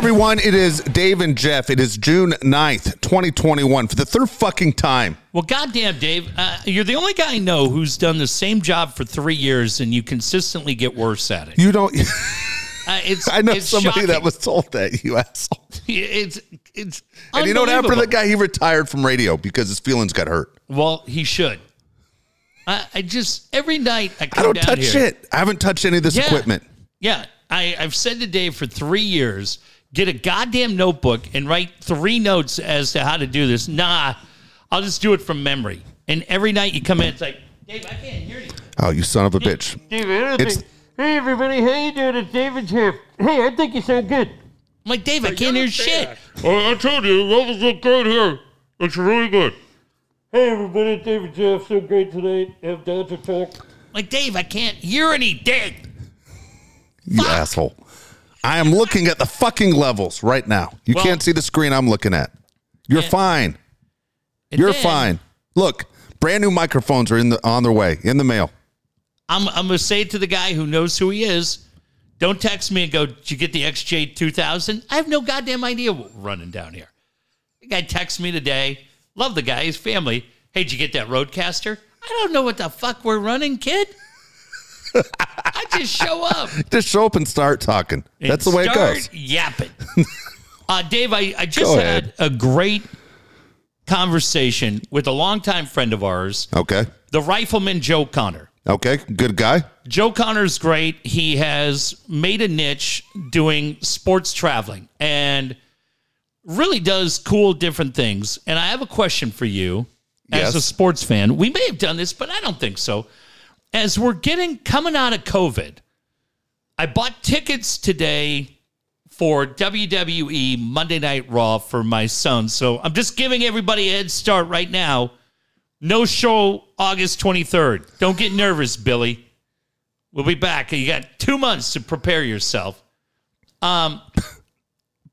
everyone, it is Dave and Jeff. It is June 9th, 2021, for the third fucking time. Well, goddamn, Dave, uh, you're the only guy I know who's done the same job for three years, and you consistently get worse at it. You don't. Uh, it's I know it's somebody that was told that, you asshole. It's it's And you know what happened to the guy? He retired from radio because his feelings got hurt. Well, he should. I, I just every night I I don't down touch here. shit. I haven't touched any of this Yeah. equipment. Yeah, I, I've said to Dave for three years, get a goddamn notebook and write three notes as to how to do this. Nah, I'll just do it from memory. And every night you come in, it's like, Dave, I can't hear you. Oh, you son of a bitch. David, I don't It's- think- Hey everybody, how you doing? It's David here. Hey, I think you sound good. I'm like, Dave, I can't hear shit. Oh, I told you, levels look good here. It's really good. Hey everybody, it's David Jeff. So great tonight. Have dance attack. I'm like, Dave, I can't hear anything. You asshole. I am looking at the fucking levels right now. You Well- can't see the screen I'm looking at. You're Yeah. fine. And You're then fine. Look, brand new microphones are in the on their way in the mail. I'm, I'm going to say to the guy who knows who he is, don't text me and go, did you get the XJ 2000? I have no goddamn idea what we're running down here. The guy texts me today. Love the guy, his family. Hey, did you get that RodeCaster? I don't know what the fuck we're running, kid. I just show up. Just show up and start talking. and That's the way it start goes. Yapping. uh, Dave, I, I just Go had ahead. a great conversation with a longtime friend of ours, Okay. the rifleman Joe Connor. Okay. Good guy. Joe Connor's great. He has made a niche doing sports traveling and really does cool different things. And I have a question for you as a sports fan. We may have done this, but I don't think so. As we're getting coming out of COVID, I bought tickets today for WWE Monday Night Raw for my son. So I'm just giving everybody a head start right now. No show August 23rd. Don't get nervous, Billy. We'll be back. You got two months to prepare yourself. Um,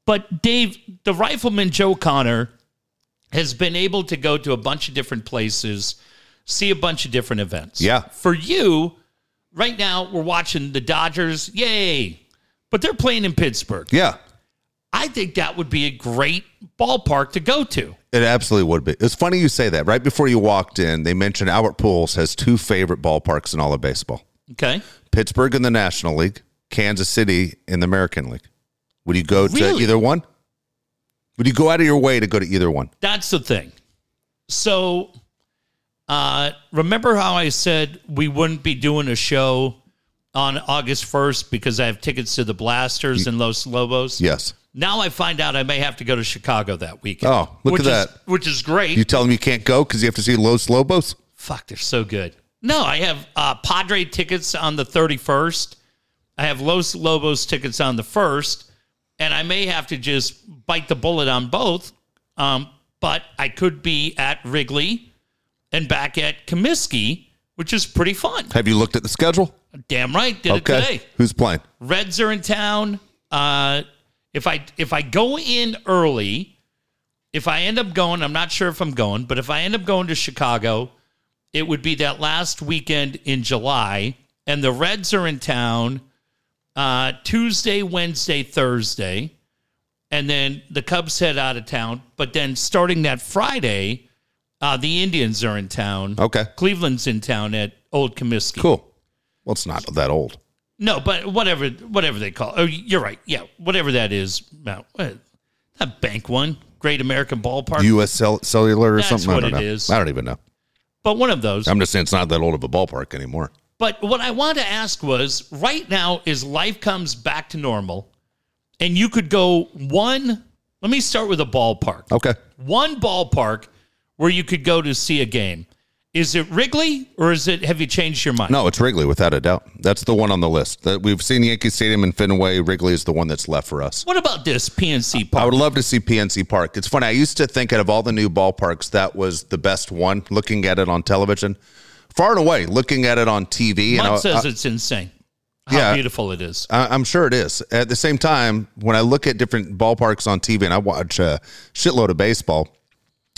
but Dave, the rifleman Joe Connor has been able to go to a bunch of different places, see a bunch of different events. Yeah. For you, right now, we're watching the Dodgers. Yay. But they're playing in Pittsburgh. Yeah. I think that would be a great ballpark to go to. It absolutely would be. It's funny you say that. Right before you walked in, they mentioned Albert Pujols has two favorite ballparks in all of baseball Okay. Pittsburgh in the National League, Kansas City in the American League. Would you go to Really? either one? Would you go out of your way to go to either one? That's the thing. So, uh, remember how I said we wouldn't be doing a show on August 1st because I have tickets to the Blasters and Los Lobos? Yes. Now I find out I may have to go to Chicago that weekend. Oh, look which at is- that. Which is great. You tell them you can't go because you have to see Los Lobos? Fuck, they're so good. No, I have uh, Padre tickets on the 31st. I have Los Lobos tickets on the 1st. And I may have to just bite the bullet on both. Um, but I could be at Wrigley and back at Comiskey, which is pretty fun. Have you looked at the schedule? Damn right, did it today. Who's playing? Reds are in town. Uh, if I if I go in early, if I end up going, I'm not sure if I'm going, but if I end up going to Chicago, it would be that last weekend in July, and the Reds are in town uh, Tuesday, Wednesday, Thursday, and then the Cubs head out of town. But then starting that Friday, uh, the Indians are in town. Okay. Cleveland's in town at Old Comiskey. Cool. Well, it's not that old. No, but whatever, whatever they call. Oh, you're right. Yeah, whatever that is. That bank one, Great American Ballpark. U.S. Cell- Cellular or That's something? what I don't it know. is. I don't even know. but one of those. I'm just saying it's not that old of a ballpark anymore. But what I wanted to ask was, right now, is life comes back to normal, and you could go one. Let me start with a ballpark. Okay. One ballpark where you could go to see a game. Is it Wrigley or is it? Have you changed your mind? No, it's Wrigley without a doubt. That's the one on the list. That we've seen Yankee Stadium and Fenway. Wrigley is the one that's left for us. What about this PNC Park? I would love to see PNC Park. It's funny. I used to think out of all the new ballparks, that was the best one. Looking at it on television, far and away. Looking at it on TV, Mutt and I, says I, it's insane. How Yeah. beautiful it is. I, I'm sure it is. At the same time, when I look at different ballparks on TV and I watch a shitload of baseball,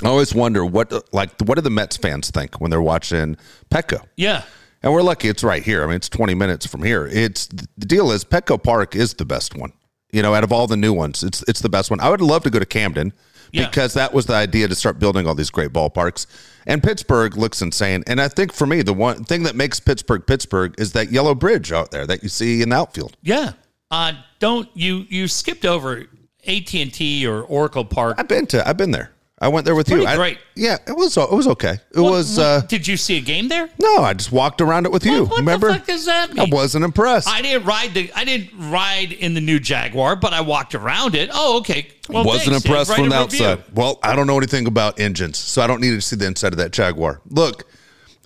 I always wonder what like what do the Mets fans think when they're watching Petco? Yeah. And we're lucky it's right here. I mean, it's 20 minutes from here. It's the deal is Petco Park is the best one. You know, out of all the new ones, it's it's the best one. I would love to go to Camden Yeah. because that was the idea to start building all these great ballparks. And Pittsburgh looks insane. And I think for me, the one thing that makes Pittsburgh Pittsburgh is that yellow bridge out there that you see in the outfield. Yeah. Uh, don't you you skipped over AT and T or Oracle Park? I've been to. I've been there. I went there with you. pretty I- great. yeah, it was. It was okay. It What- was. what- uh did you see a game there? No, I just walked around it with you. What, what Remember? the fuck does that I wasn't impressed. I didn't ride the I didn't ride in the new Jaguar, but I walked around it. Oh, okay. Well, wasn't thanks, Dave. impressed Write from a the review. outside. Well, I don't know anything about engines, so I don't need to see the inside of that Jaguar. Look,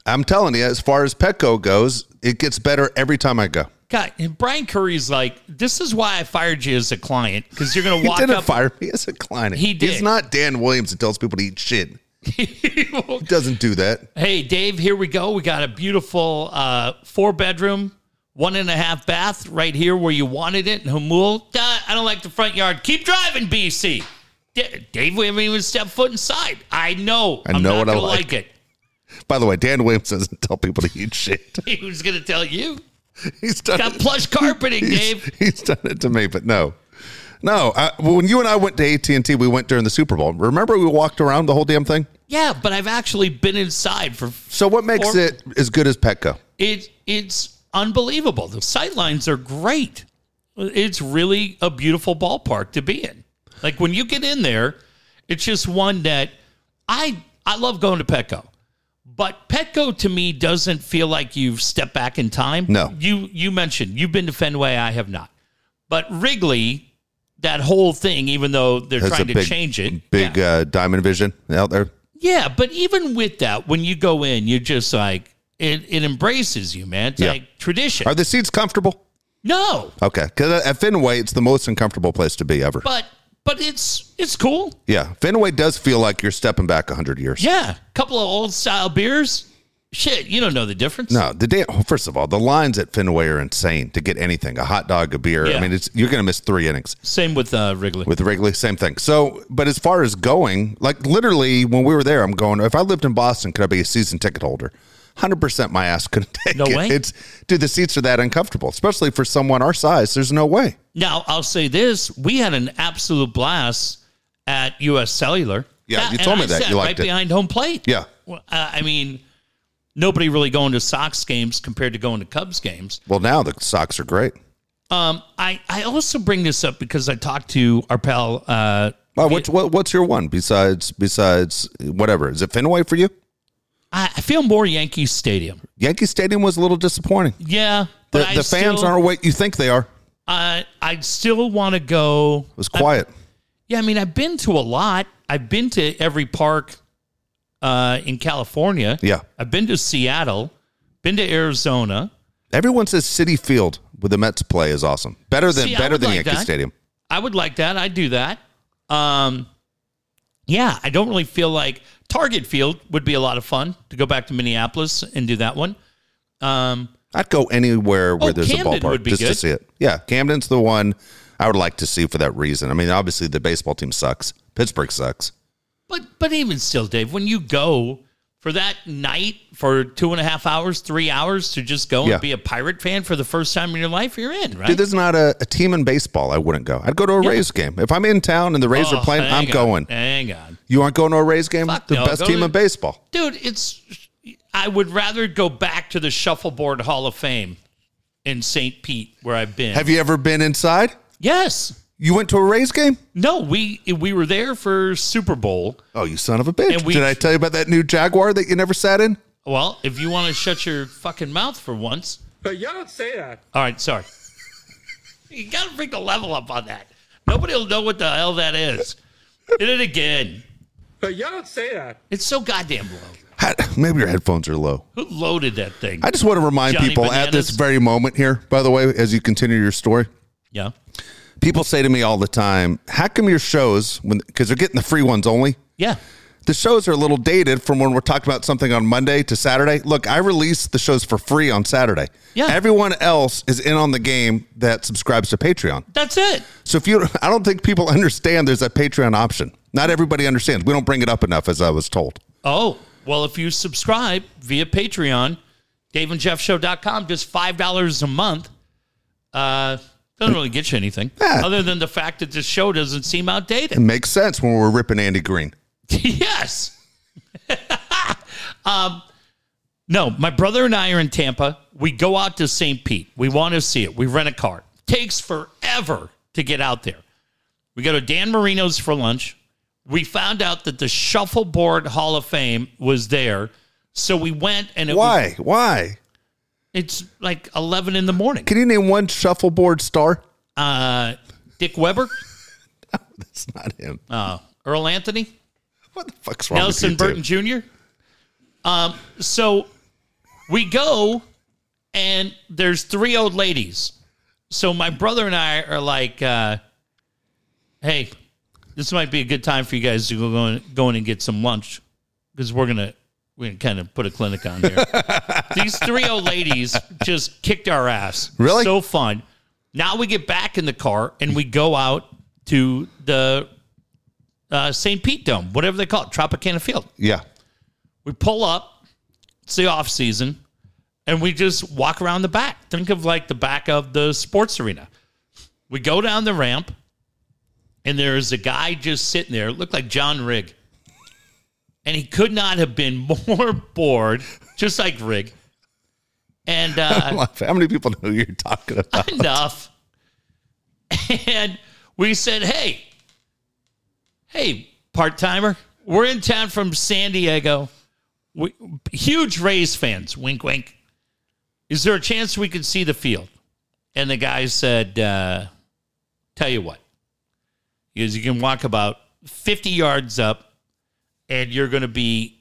I'm telling you, as far as Petco goes, it gets better every time I go. God, and Brian Curry's like, this is why I fired you as a client because you're gonna He walk didn't up. fire me as a client. He did. He's not Dan Williams that tells people to eat shit. He doesn't do that. hey, Dave, here we go. We got a beautiful uh, four bedroom, one and a half bath right here where you wanted it in Hamul. Duh, I don't like the front yard. Keep driving, BC. D- Dave, we haven't even stepped foot inside. I know. I I'm know not what I like. like it. By the way, Dan Williams doesn't tell people to eat shit. He was going to tell you. He's done Got it. plush carpeting, He's, Dave. he's done it to me, but no, no. I, when you and I went to AT and T, we went during the Super Bowl. Remember, we walked around the whole damn thing. Yeah, but I've actually been inside for. So, what makes Or- it as good as Petco? It it's unbelievable. The sight lines are great. It's really a beautiful ballpark to be in. Like when you get in there, it's just one that I I love going to Petco. But Petco to me doesn't feel like you've stepped back in time. No. You you mentioned you've been to Fenway, I have not. But Wrigley, that whole thing, even though they're Has trying to big, change it. big yeah. uh, diamond vision out there. Yeah, but even with that, when you go in, you're just like it, it embraces you, man. It's Yeah. like tradition. Are the seats comfortable? no, Okay, because at Fenway, it's the most uncomfortable place to be ever. but but it's it's cool. yeah, Fenway does feel like you're stepping back hundred years. Yeah, a couple of old style beers. Shit, you don't know the difference. No, the day. oh, First of all, the lines at Fenway are insane to get anything. A hot dog, a beer. Yeah. I mean, it's you're going to miss three innings. Same with uh, Wrigley. with Wrigley, same thing. So, but as far as going, like literally when we were there, I'm going, if I lived in Boston, could I be a season ticket holder? 100% my ass couldn't take No it. way. It's, dude, the seats are that uncomfortable, especially for someone our size. There's no way. now I'll say this: we had an absolute blast at U.S. Cellular. Yeah, That- you told me I that. You right liked it. behind home plate. Yeah. Well, uh, I mean, nobody really going to Sox games compared to going to Cubs games. Well, now the Sox are great. Um, I I also bring this up because I talked to our pal. Uh, Oh, what's, what, what's your one besides, besides whatever? Is it Fenway for you? I, I feel more Yankee Stadium. Yankee Stadium was a little disappointing. Yeah, The, I the fans still, aren't what you think they are. Uh, I still want to go. It was quiet. Yeah, I mean, I've been to a lot. I've been to every park uh, in California. Yeah. I've been to Seattle. Been to Arizona. Everyone says Citi Field with the Mets play is awesome. Better than See, better than like Yankee that. Stadium. I would like that. I'd do that. Um, yeah, I don't really feel like Target Field would be a lot of fun to go back to Minneapolis and do that one. Um, I'd go anywhere where Oh, there's Camden a ballpark just to see it. Yeah, Camden's the one I would like to see for that reason. I mean, obviously the baseball team sucks. Pittsburgh sucks. But but even still, Dave, when you go for that night for two and a half hours, three hours to just go Yeah. and be a pirate fan for the first time in your life, you're in, right? Dude, there's not a, a team in baseball I wouldn't go. I'd go to a Rays game. If I'm in town and the Rays Oh, are playing, I'm on, going. Hang on, You aren't going to a Rays game? Fuck the no, best team to- in baseball. dude. It's I would rather go back to the Shuffleboard Hall of Fame in St. Pete where I've been. Have you ever been inside? yes. You went to a Rays game? No, we we were there for Super Bowl. Oh, you son of a bitch. And we- Did I tell you about that new Jaguar that you never sat in? Well, if you want to shut your fucking mouth for once. But y'all don't say that. All right, sorry. You got to bring the level up on that. Nobody will know what the hell that is. Did it again. But y'all don't say that. It's so goddamn low. Ha- Maybe your headphones are low. Who loaded that thing? I just want to remind Johnny people at this very moment here, by the way, as you continue your story. yeah. People say to me all the time, "How come your shows, when because they're getting the free ones only, Yeah. the shows are a little dated from when we're talking about something on Monday to Saturday. Look, I release the shows for free on Saturday. Yeah. Everyone else is in on the game that subscribes to Patreon. That's it. So if you, I don't think people understand there's a Patreon option. Not everybody understands. We don't bring it up enough, as I was told. Oh, well, if you subscribe via Patreon, daveandjeffshow.com, just $5 a month, uh, Doesn't really get you anything Yeah. other than the fact that this show doesn't seem outdated. It makes sense when we're ripping Andy Green. yes. um, no, my brother and I are in Tampa. We go out to St. Pete. We want to see it. We rent a car. Takes forever to get out there. We go to Dan Marino's for lunch. We found out that the Shuffleboard Hall of Fame was there. So we went and it was, Why? Why? It's like 11 in the morning. Can you name one shuffleboard star? Uh, Dick Weber, That's not him. uh, Earl Anthony, What the fuck's wrong Nelson with you Burton? Jr. Um, so we go, and there's three old ladies. So my brother and I are like, uh, "Hey, this might be a good time for you guys to go in, go in and get some lunch because we're gonna we're gonna kind of put a clinic on here." These three old ladies just kicked our ass. Really? So fun. Now we get back in the car and we go out to the uh, St. Pete Dome, whatever they call it, Tropicana Field. Yeah. We pull up, it's the off season, and we just walk around the back. Think of like the back of the sports arena. We go down the ramp, and there's a guy just sitting there, looked like John Rigg. And he could not have been more bored, just like Rig. And uh, How many people know who you're talking about? enough. And we said, hey, hey, part timer, we're in town from San Diego. We, huge Rays fans, wink, wink. Is there a chance we could see the field? And the guy said, uh, tell you what, because you can walk about 50 yards up and you're going to be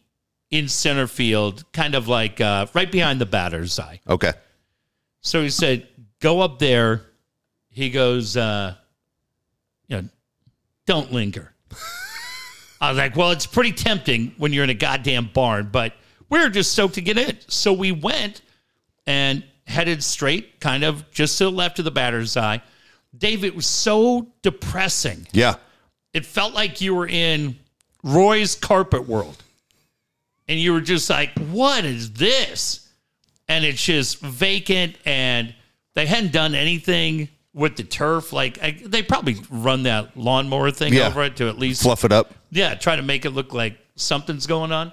in center field, kind of like uh, right behind the batter's eye. Okay. So he said, go up there. He goes, uh, you know, don't linger. I was like, well, it's pretty tempting when you're in a goddamn barn, but we were just stoked to get in. So we went and headed straight, kind of just to the left of the batter's eye. Dave, it was so depressing. Yeah. It felt like you were in Roy's carpet world. And you were just like, what is this? And it's just vacant and they hadn't done anything with the turf. Like I, they probably run that lawnmower thing Yeah. over it to at least, Fluff it up. yeah, try to make it look like something's going on.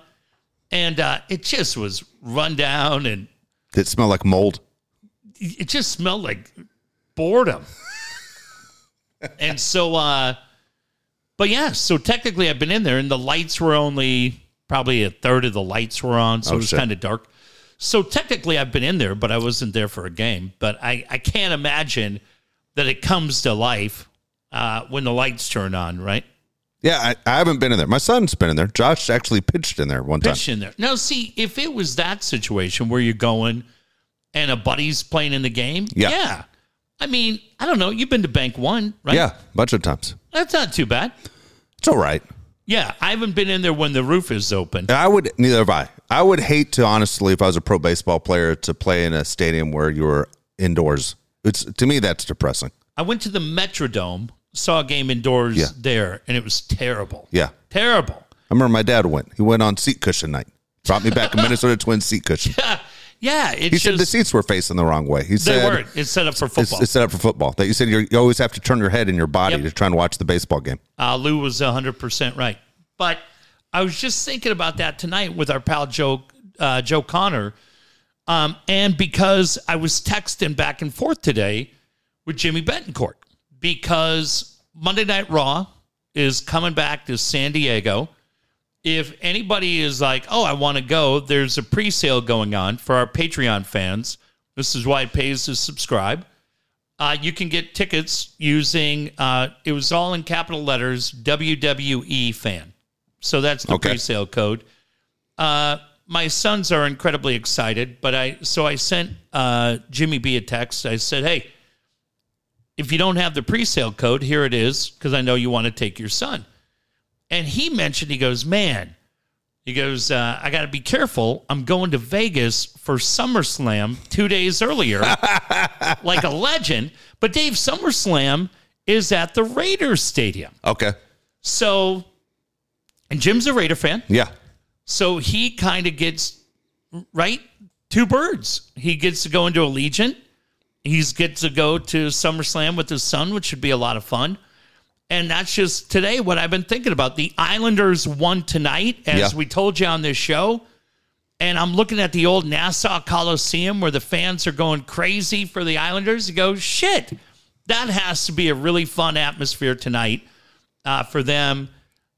And uh, it just was run down and Did it smell like mold? it just smelled like boredom. and so, uh, but yeah, so technically I've been in there and the lights were only probably a third of the lights were on. So Oh, it was kind of dark. So technically I've been in there, but I wasn't there for a game. But I, I can't imagine that it comes to life uh, when the lights turn on, right? Yeah, I, I haven't been in there. My son's been in there. Josh actually pitched in there one time. pitch in there. Now, see, if it was that situation where you're going and a buddy's playing in the game, Yeah. I mean, I don't know. You've been to Bank One, right? Yeah, a bunch of times. That's not too bad. It's all right. Yeah, I haven't been in there when the roof is open. I would neither have I. I would hate to honestly, if I was a pro baseball player, to play in a stadium where you were indoors. It's to me that's depressing. I went to the Metrodome, saw a game indoors Yeah. there, and it was terrible. Yeah, Terrible. I remember my dad went. He went on seat cushion night. Brought me back a Minnesota Twins seat cushion. Yeah, it's He said the seats were facing the wrong way. He they said weren't. It's set up for it's, football. it's set up for football. That you said you're, you always have to turn your head and your body Yep. to try and watch the baseball game. Uh, Lou was 100% right. But I was just thinking about that tonight with our pal Joe uh, Joe Connor. Um, and because I was texting back and forth today with Jimmy Betancourt, because Monday Night Raw is coming back to San Diego. If anybody is like, oh, I want to go, there's a pre sale going on for our Patreon fans. This is why it pays to subscribe. Uh, you can get tickets using uh, it was all in capital letters WWE fan. So that's the Okay. pre-sale code. Uh, my sons are incredibly excited, but I so I sent uh, Jimmy B a text. I said, "Hey, if you don't have the pre-sale code, here it is because I know you want to take your son." And he mentioned, he goes, "Man." He goes, uh, I got to be careful. I'm going to Vegas for SummerSlam two days earlier like a legend. But Dave SummerSlam is at the Raiders Stadium. Okay. So, and Jim's a Raider fan. Yeah. So he kind of gets, right? Two birds. He gets to go into Allegiant He's get to go to SummerSlam with his son, which should be a lot of fun. And that's just today what I've been thinking about. The Islanders won tonight, as Yeah. we told you on this show. And I'm looking at the old Nassau Coliseum where the fans are going crazy for the Islanders. You go, shit, that has to be a really fun atmosphere tonight uh, for them.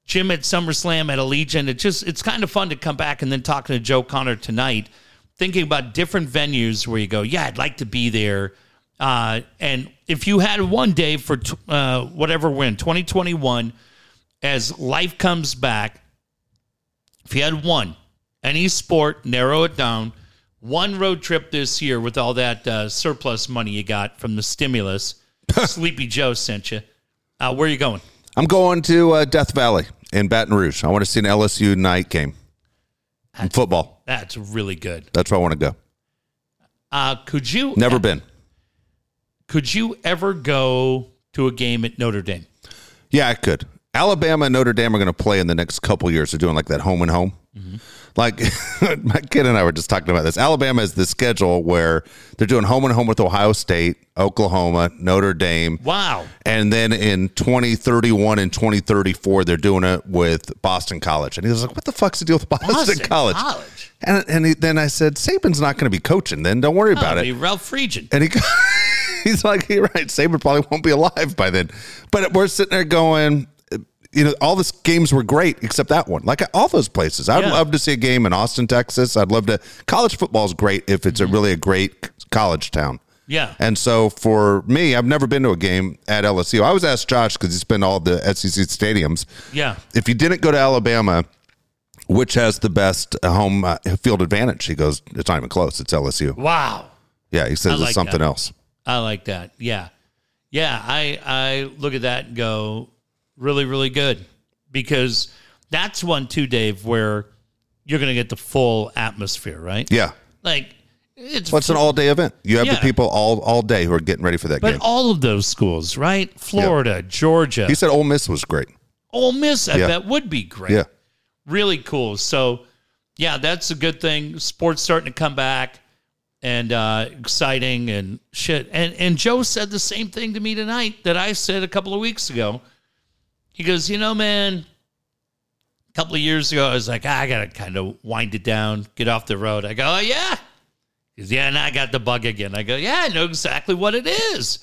Jim at SummerSlam at Allegiant. It just it's kind of fun to come back and then talking to Joe Connor tonight, thinking about different venues where you go, yeah, I'd like to be there. Uh, and if you had one day for t- uh, whatever win 2021, as life comes back, if you had one, any sport, narrow it down, one road trip this year with all that uh, surplus money you got from the stimulus, Sleepy Joe sent you. Uh, where are you going? I'm going to uh, Death Valley in Baton Rouge. I want to see an LSU night game. in football. That's really good. That's where I want to go. Uh, could you Never been. Could you ever go to a game at Notre Dame? Yeah, I could. Alabama and Notre Dame are going to play in the next couple years. They're doing like that home and home. Mm-hmm. Like my kid and I were just talking about this. Alabama has the schedule where they're doing home and home with Ohio State, Oklahoma, Notre Dame. Wow. And then in 2031 and 2034, they're doing it with Boston College. And he was like, what the fuck's the deal with Boston, Boston College? College. And, and he, then I said, Saban's not going to be coaching then. Don't worry about it. be Ralph Friedgen. And he he's like, you're right. Saban probably won't be alive by then. But we're sitting there going, you know, all the games were great except that one. Like all those places. I'd Yeah. love to see a game in Austin, Texas. I'd love to. College football is great if it's a really a great college town. Yeah. And so for me, I've never been to a game at LSU. I was asked Josh because he's been all the SEC stadiums. Yeah. If you didn't go to Alabama, which has the best home uh, field advantage? He goes, it's not even close. It's LSU. Wow. Yeah, he says like it's something that. else. I like that. Yeah. Yeah. I, I look at that and go, really, really good. Because that's one, too, Dave, where you're going to get the full atmosphere, right? Yeah. Like, it's. Well, an all day event. You have Yeah. the people all all day who are getting ready for that but game. all of those schools, right? Florida, Georgia, He said Ole Miss was great. Ole Miss, I Yeah. bet would be great. Yeah. really cool. So, yeah, that's a good thing. Sports starting to come back and uh, exciting and shit. And and Joe said the same thing to me tonight that I said a couple of weeks ago. He goes, you know, man. A couple of years ago, I was like, "Ah, I gotta kind of wind it down, get off the road. I go, oh yeah, he goes, yeah, and I got the bug again. I go, yeah, I know exactly what it is.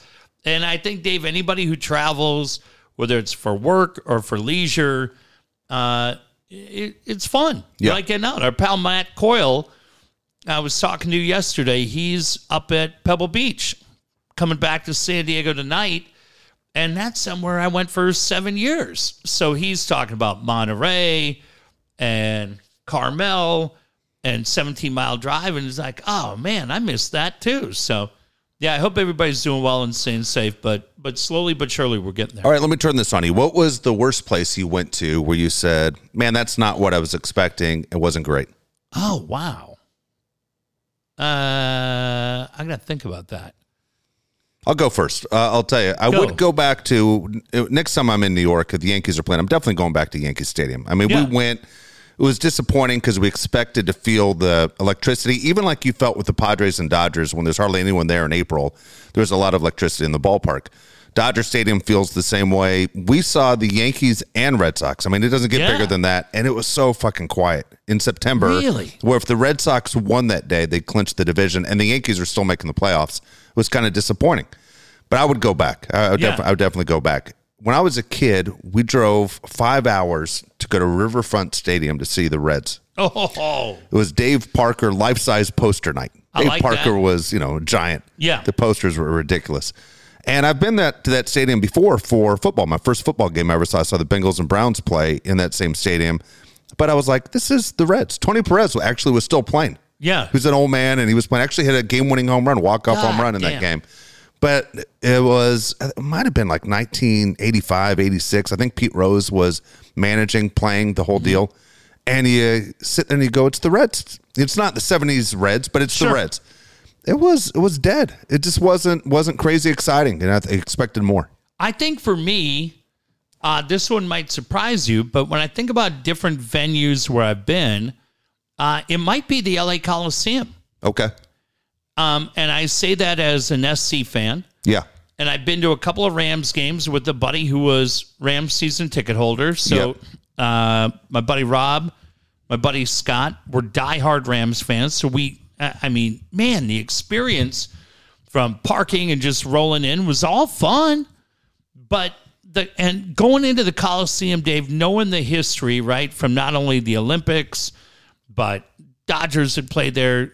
And I think Dave, anybody who travels, whether it's for work or for leisure, uh, it, it's fun. Yeah. Like getting out. Our pal Matt Coyle, I was talking to yesterday. He's up at Pebble Beach, coming back to San Diego tonight, and that's somewhere I went for seven years. So he's talking about Monterey and Carmel and 17 Mile Drive, and he's like, "Oh man, I missed that too." So. Yeah, I hope everybody's doing well and staying safe, but but slowly but surely we're getting there. All right, let me turn this on you. What was the worst place you went to where you said, "Man, that's not what I was expecting. It wasn't great." Oh wow. Uh, I gotta think about that. I'll go first. Uh, I'll tell you. I Go. would go back to next time I'm in New York. If the Yankees are playing, I'm definitely going back to Yankee Stadium. I mean, Yeah. we went. It was disappointing because we expected to feel the electricity, even like you felt with the Padres and Dodgers when there's hardly anyone there in April. There was a lot of electricity in the ballpark. Dodger Stadium feels the same way. We saw the Yankees and Red Sox. I mean, it doesn't get Yeah. bigger than that, and it was so fucking quiet in September. Really? Where if the Red Sox won that day, they clinched the division, and the Yankees are still making the playoffs. It was kind of disappointing. But I would go back. I would, Yeah. defi- I would definitely go back. When I was a kid, we drove five hours to go to Riverfront Stadium to see the Reds. Oh, It was Dave Parker life size poster night. I Dave like Parker that. was, you know, giant. Yeah. The posters were ridiculous. And I've been that to that stadium before for football. My first football game I ever saw, I saw the Bengals and Browns play in that same stadium. But I was like, this is the Reds. Tony Perez actually was still playing. yeah. Who's an old man and he was playing actually hit a game winning home run, walk off home run in damn. that game. But it was it might have been like 1985, 86. I think Pete Rose was managing, playing the Mm-hmm. whole deal. And you sit there and you go, it's the Reds. It's not the 70s Reds, but it's Sure. the Reds. It was it was dead. It just wasn't wasn't crazy exciting, and I expected more. I think for me, uh, this one might surprise you, but when I think about different venues where I've been, uh, it might be the LA Coliseum. Okay, Um, and I say that as an SC fan. Yeah. And I've been to a couple of Rams games with a buddy who was Rams season ticket holder. So uh, my buddy Rob, my buddy Scott were diehard Rams fans. So we, I I mean, man, the experience from parking and just rolling in was all fun. But the and going into the Coliseum, Dave, knowing the history, right, from not only the Olympics, but Dodgers had played there,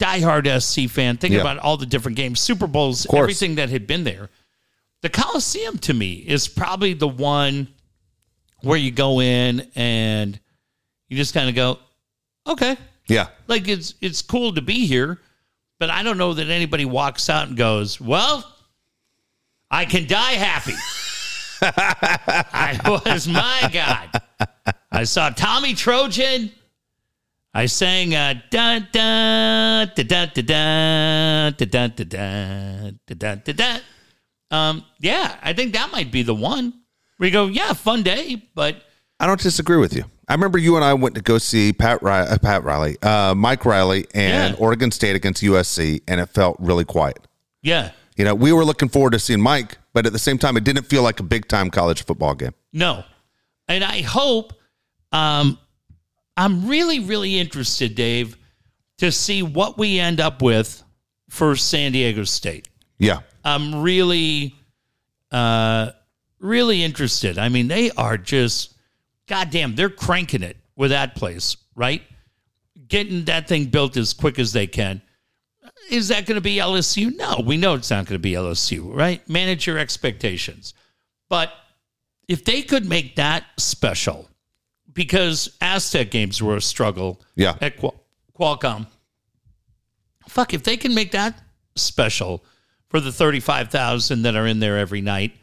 diehard SC fan, thinking Yeah. about all the different games, Super Bowls, everything that had been there. The Coliseum to me is probably the one where you go in and you just kind of go, okay, Yeah. like it's it's cool to be here, but I don't know that anybody walks out and goes, "Well, I can die happy." I was my God. I saw Tommy Trojan. I sang uh, da da da da da da da da da da da da da da. Um, yeah, I think that might be the one. Where you go, yeah, fun day, but I don't disagree with you. I remember you and I went to go see Pat Riley, uh, Pat Riley, uh, Mike Riley, and Yeah. Oregon State against USC, and it felt really quiet. yeah, You know, we were looking forward to seeing Mike, but at the same time, it didn't feel like a big time college football game. No. And I hope um I'm really really interested Dave to see what we end up with for San Diego State. Yeah. I'm really uh really interested. I mean, they are just goddamn, they're cranking it with that place, right? Getting that thing built as quick as they can. Is that going to be LSU? No, we know it's not going to be LSU, right? Manage your expectations. But if they could make that special, because Aztec games were a struggle Yeah. at Qual- Qualcomm. Fuck, if they can make that special for the 35,000 that are in there every night,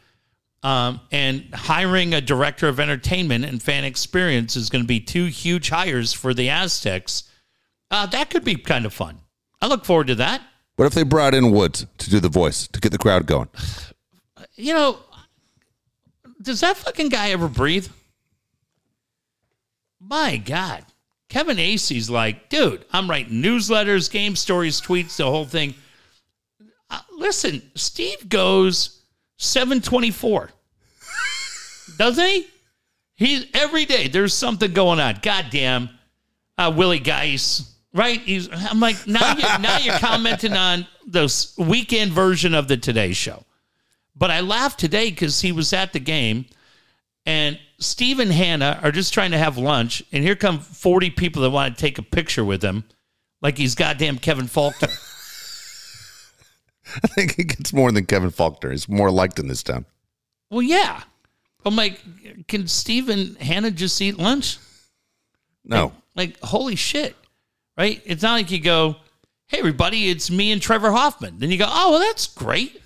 um, and hiring a director of entertainment and fan experience is going to be two huge hires for the Aztecs, uh, that could be kind of fun. I look forward to that. What if they brought in Woods to do the voice to get the crowd going? You know, does that fucking guy ever breathe? My God. Kevin Acee's like, dude, I'm writing newsletters, game stories, tweets, the whole thing. Uh, listen, Steve goes 724. Doesn't he? He's every day there's something going on. Goddamn. Uh, Willie Geist, right? He's I'm like, now you now you're commenting on the weekend version of the Today Show. But I laughed today because he was at the game and Steve and Hannah are just trying to have lunch. And here come 40 people that want to take a picture with him like he's goddamn Kevin Faulconer. I think he gets more than Kevin Faulconer. He's more liked in this town. well, yeah. I'm like, can Steve and Hannah just eat lunch? No. Like, holy shit. Right? It's not like you go, hey, everybody, it's me and Trevor Hoffman. Then you go, oh, well, that's great.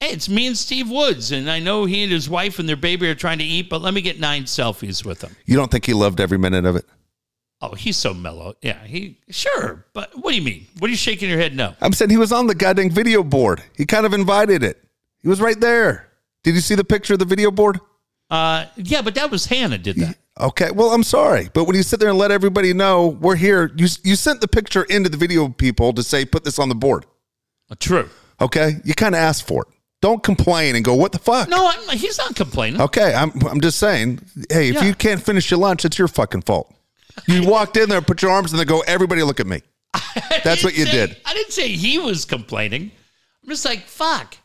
Hey, it's me and Steve Woods. And I know he and his wife and their baby are trying to eat, but let me get nine selfies with them. You don't think he loved every minute of it? Oh, he's so mellow. Yeah, he sure. But what do you mean? What are you shaking your head? No. I'm saying he was on the goddamn video board. He kind of invited it. He was right there. Did you see the picture of the video board? Uh, yeah, but that was Hannah did that. Okay, well, I'm sorry, but when you sit there and let everybody know we're here, you you sent the picture into the video people to say put this on the board. True. Okay, you kind of asked for it. Don't complain and go, what the fuck? No, I'm, he's not complaining. Okay, I'm I'm just saying. Hey, if Yeah. you can't finish your lunch, it's your fucking fault. You walked in there, put your arms, and then go. Everybody, look at me. I That's what didn't you say- did. I didn't say he was complaining. I'm just like fuck.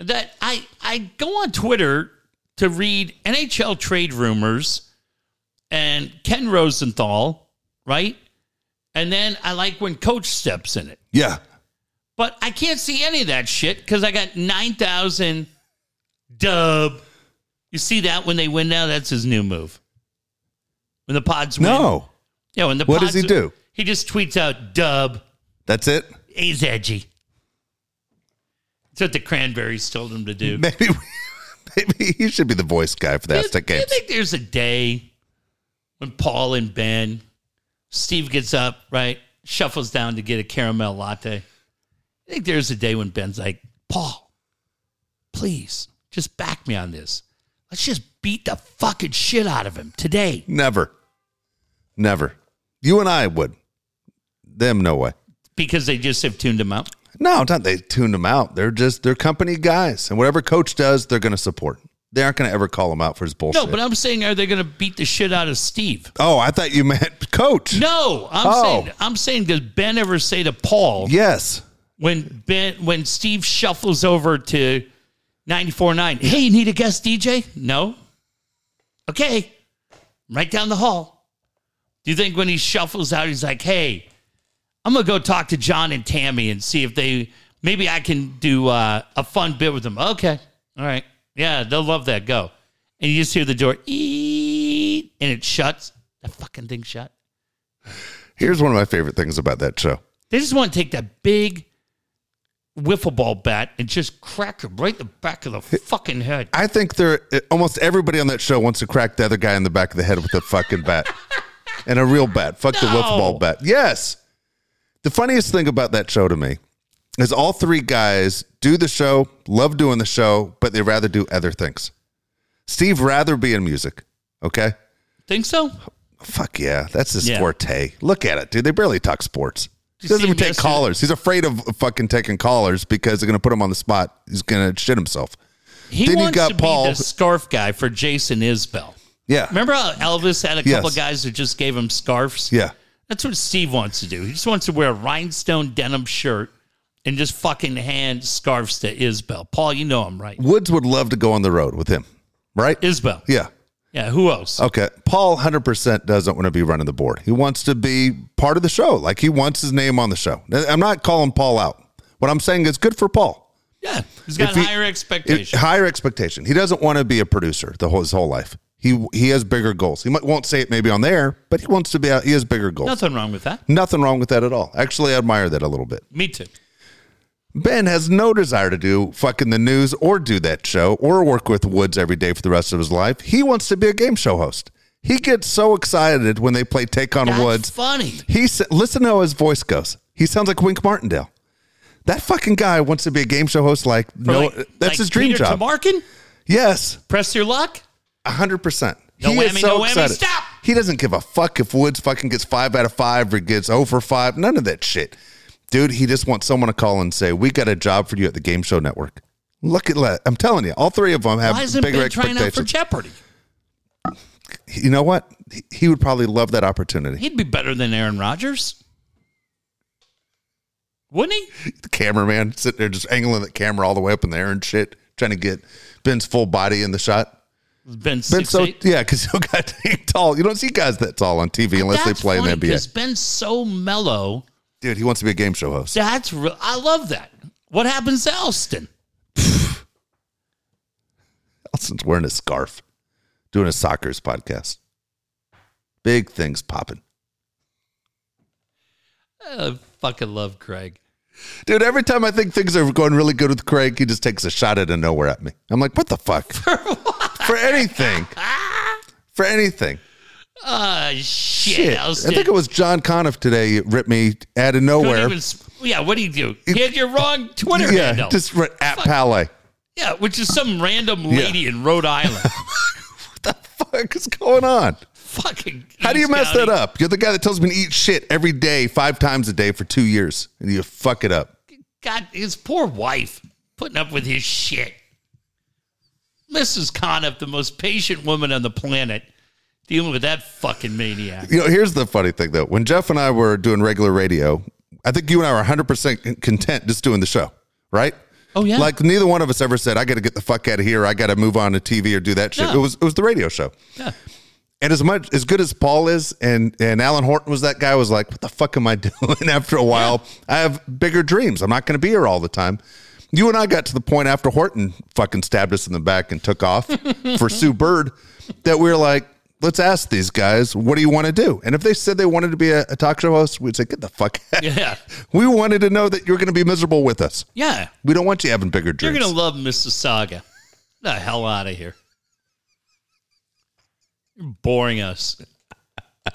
That I I go on Twitter to read NHL trade rumors and Ken Rosenthal, right? And then I like when Coach steps in it. Yeah, But I can't see any of that shit because I got 9,000 dub. You see that when they win now? That's his new move. When the pods win. no, Yeah, when the What does he do? He just tweets out dub. that's it. He's edgy. That's what the Cranberries told him to do. Maybe maybe he should be the voice guy for the Do Aztec you think there's a day when Paul and Ben, Steve gets up, right, shuffles down to get a caramel latte? I think there's a day when Ben's like, Paul, please, just back me on this. Let's just beat the fucking shit out of him today. Never, never. You and I would. Them, no way. because they just have tuned him out. No, not they tuned them out. They're just they're company guys, and whatever coach does, they're going to support. They aren't going to ever call him out for his bullshit. No, but I'm saying, are they going to beat the shit out of Steve? oh, I thought you meant coach. No, I'm Oh. saying, I'm saying, does Ben ever say to Paul Yes. when Ben when Steve shuffles over to 94.9, hey, you need a guest DJ? No. Okay, right down the hall. Do you think when he shuffles out, he's like, hey, I'm gonna go talk to John and Tammy and see if they maybe I can do uh, a fun bit with them. Okay, all right, yeah, they'll love that. Go, and you just hear the door eat, and it shuts. That fucking thing shut. Here's one of my favorite things about that show. They just want to take that big wiffle ball bat and just crack him right in the back of the fucking head. I think they're almost everybody on that show wants to crack the other guy in the back of the head with a fucking bat and a real bat. Fuck the No. wiffle ball bat. Yes. The funniest thing about that show to me is all three guys do the show, love doing the show, but they rather do other things. Steve rather be in music. Okay. Think so? Fuck yeah, that's his Yeah. forte. Look at it, dude. They barely talk sports. He doesn't even take callers. He's afraid of fucking taking callers because they're going to put him on the spot. He's going to shit himself. He Then you wants got to Paul- be the scarf guy for Jason Isbell. Yeah. Remember how Elvis had a couple Yes. guys who just gave him scarves? Yeah. That's what Steve wants to do. He just wants to wear a rhinestone denim shirt and just fucking hand scarves to Isbell. Paul, you know him, right? Woods would love to go on the road with him, right? Isbell. Yeah. Yeah, who else? Okay. Paul 100% doesn't want to be running the board. He wants to be part of the show. Like he wants his name on the show. I'm not calling Paul out. What I'm saying is good for Paul. Yeah, he's got he- higher It- higher expectation. He doesn't want to be a producer the whole, his whole life. He he has bigger goals. He might, won't say it maybe on there, but he wants to be. Out, he has bigger goals. Nothing wrong with that. Nothing wrong with that at all. Actually, I admire that a little bit. Me too. Ben has no desire to do fucking the news or do that show or work with Woods every day for the rest of his life. He wants to be a game show host. He gets so excited when they play Take on That's Woods. funny. He listen to how his voice goes. He sounds like Wink Martindale. That fucking guy wants to be a game show host. Like For no, like- that's like his dream Peter job. Tomarken? yes, Press your luck. Hundred percent. No he whammy, is so no whammy, excited. stop! He doesn't give a fuck if Woods fucking gets five out of five or gets oh over five. None of that shit, dude. He just wants someone to call and say, "We got a job for you at the Game Show Network." Look at that. I'm telling you, all three of them have Why isn't bigger Ben trying out for expectations. Jeopardy? you know what? He- would probably love that opportunity. He'd be better than Aaron Rodgers. Wouldn't he? The cameraman sitting there just angling the camera all the way up in there and shit, trying to get Ben's full body in the shot. Ben Ben's so eight. yeah, because he'll got tall. You don't see guys that tall on TV unless That's they play funny in the NBA. Ben's so mellow. Dude, he wants to be a game show host. That's real. I love that. What happens to Elston? Elston's wearing a scarf, doing a soccer's podcast. Big things popping. I fucking love Craig. Dude, every time I think things are going really good with Craig, he just takes a shot out of nowhere at me. I'm like, what the fuck? For, anything. For anything. Ah, shit, Shit. I think it was John Conniff today ripped me out of nowhere. even yeah, what do you do? He had your wrong Twitter yeah, handle. just right at Palais. yeah, which is some random lady in Rhode Island. What the fuck is going on? Fucking. How do you mess County. that up? You're the guy that tells me to eat shit every day, five times a day for two years, and you fuck it up. God, his poor wife putting up with his shit. Mrs. Conniff, the most patient woman on the planet, dealing with that fucking maniac. You know, here's the funny thing though. When Jeff and I were doing regular radio, I think you and I were 100% content just doing the show, right? Oh, yeah. Like neither one of us ever said, I got to get the fuck out of here. I got to move on to TV or do that shit. No. It was it was the radio show. Yeah. And as much as good as Paul is, and and Alan Horton was that guy, was like, what the fuck am I doing? After a while, I have bigger dreams. I'm not going to be here all the time. You and I got to the point after Horton fucking stabbed us in the back and took off for Sue Bird that we were like, let's ask these guys, what do you want to do? And if they said they wanted to be a, a talk show host, we'd say, get the fuck out. Yeah. We wanted to know that you're going to be miserable with us. Yeah. We don't want you having bigger dreams. You're going to love Mississauga. The hell out of here. You're boring us.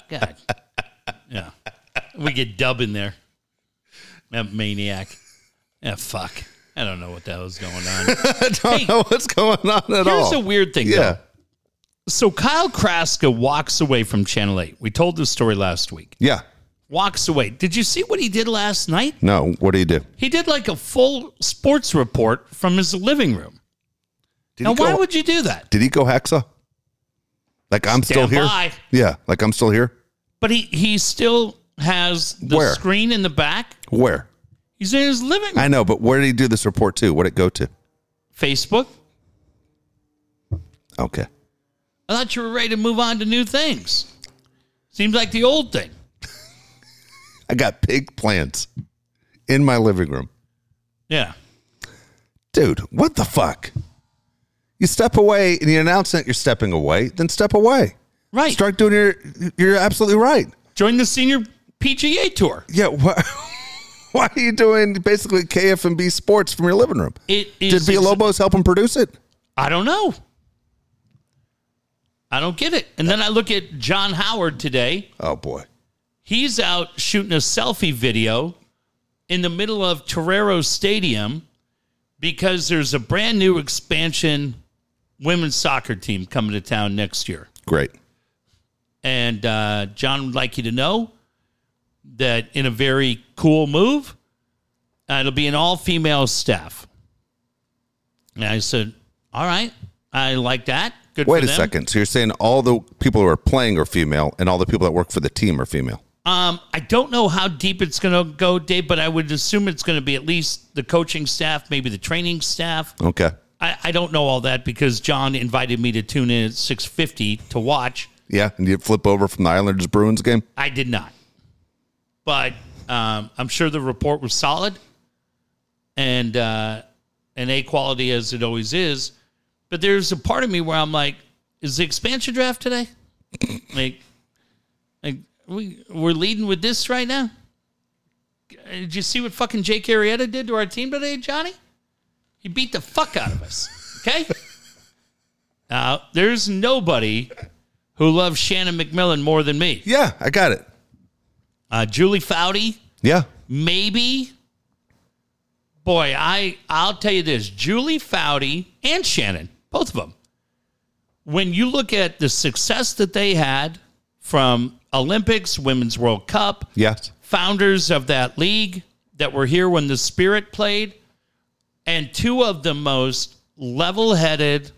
God. Yeah. We get Dub in there. That maniac. Yeah, fuck. I don't know what the hell's going on. I don't know what's going on at Here's all. a weird thing, yeah. though. So Kyle Kraska walks away from Channel 8. We told this story last week. Yeah. walks away. Did you see what he did last night? No, what did he do? He did like a full sports report from his living room. Did Now, he go, why would you do that? Did he go hexa? Like I'm still here. by. Yeah, like I'm still here. But he he still has the Where? screen in the back. Where? He's in his living room. I know, but where did he do this report to? What did it go to? Facebook. Okay. I thought you were ready to move on to new things. Seems like the old thing. I got pig plants in my living room. Yeah. Dude, what the fuck? You step away and you announce that you're stepping away, then step away. Right. Start doing your you're absolutely right. Join the senior PGA tour. Yeah, why, why are you doing basically KFMB sports from your living room? It Did is Villalobos help him produce it? I don't know. I don't get it. And then I look at John Howard today. Oh boy. He's out shooting a selfie video in the middle of Torero Stadium because there's a brand new expansion women's soccer team coming to town next year. Great. And uh, John would like you to know that in a very cool move, uh, it'll be an all female staff. And I said, All right, I like that. Good Wait a them. second. So you're saying all the people who are playing are female and all the people that work for the team are female? Um, I don't know how deep it's going to go, Dave, but I would assume it's going to be at least the coaching staff, maybe the training staff. Okay. I, I don't know all that because John invited me to tune in at 650 to watch. Yeah. And you flip over from the Islanders Bruins game? I did not. But um, I'm sure the report was solid and uh, A quality as it always is. But there's a part of me where I'm like, is the expansion draft today? like, like we we're leading with this right now. Did you see what fucking Jake Arrieta did to our team today, Johnny? He beat the fuck out of us. Okay. now there's nobody who loves Shannon MacMillan more than me. Yeah, I got it. Uh, Julie Foudy, Yeah. maybe. Boy, I I'll tell you this: Julie Foudy and Shannon, both of them. When you look at the success that they had from Olympics, Women's World Cup, Yes. founders of that league that were here when the Spirit played, and two of the most level-headed,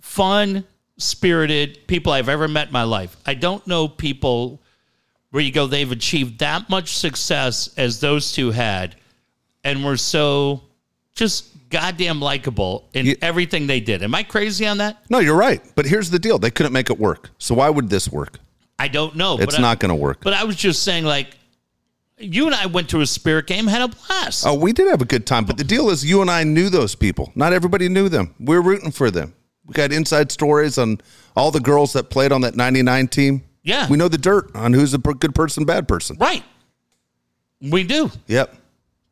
fun spirited people I've ever met in my life. I don't know people where you go, they've achieved that much success as those two had, and were so just goddamn likable in Yeah. everything they did. Am I crazy on that? No, you're right. But here's the deal they couldn't make it work. So why would this work? I don't know. It's not going to work. But I was just saying, like, you and I went to a spirit game, had a blast. Oh, we did have a good time. But the deal is, you and I knew those people. Not everybody knew them. We are rooting for them. We got inside stories on all the girls that played on that 99 team. Yeah. We know the dirt on who's a good person, bad person. Right. We do. Yep.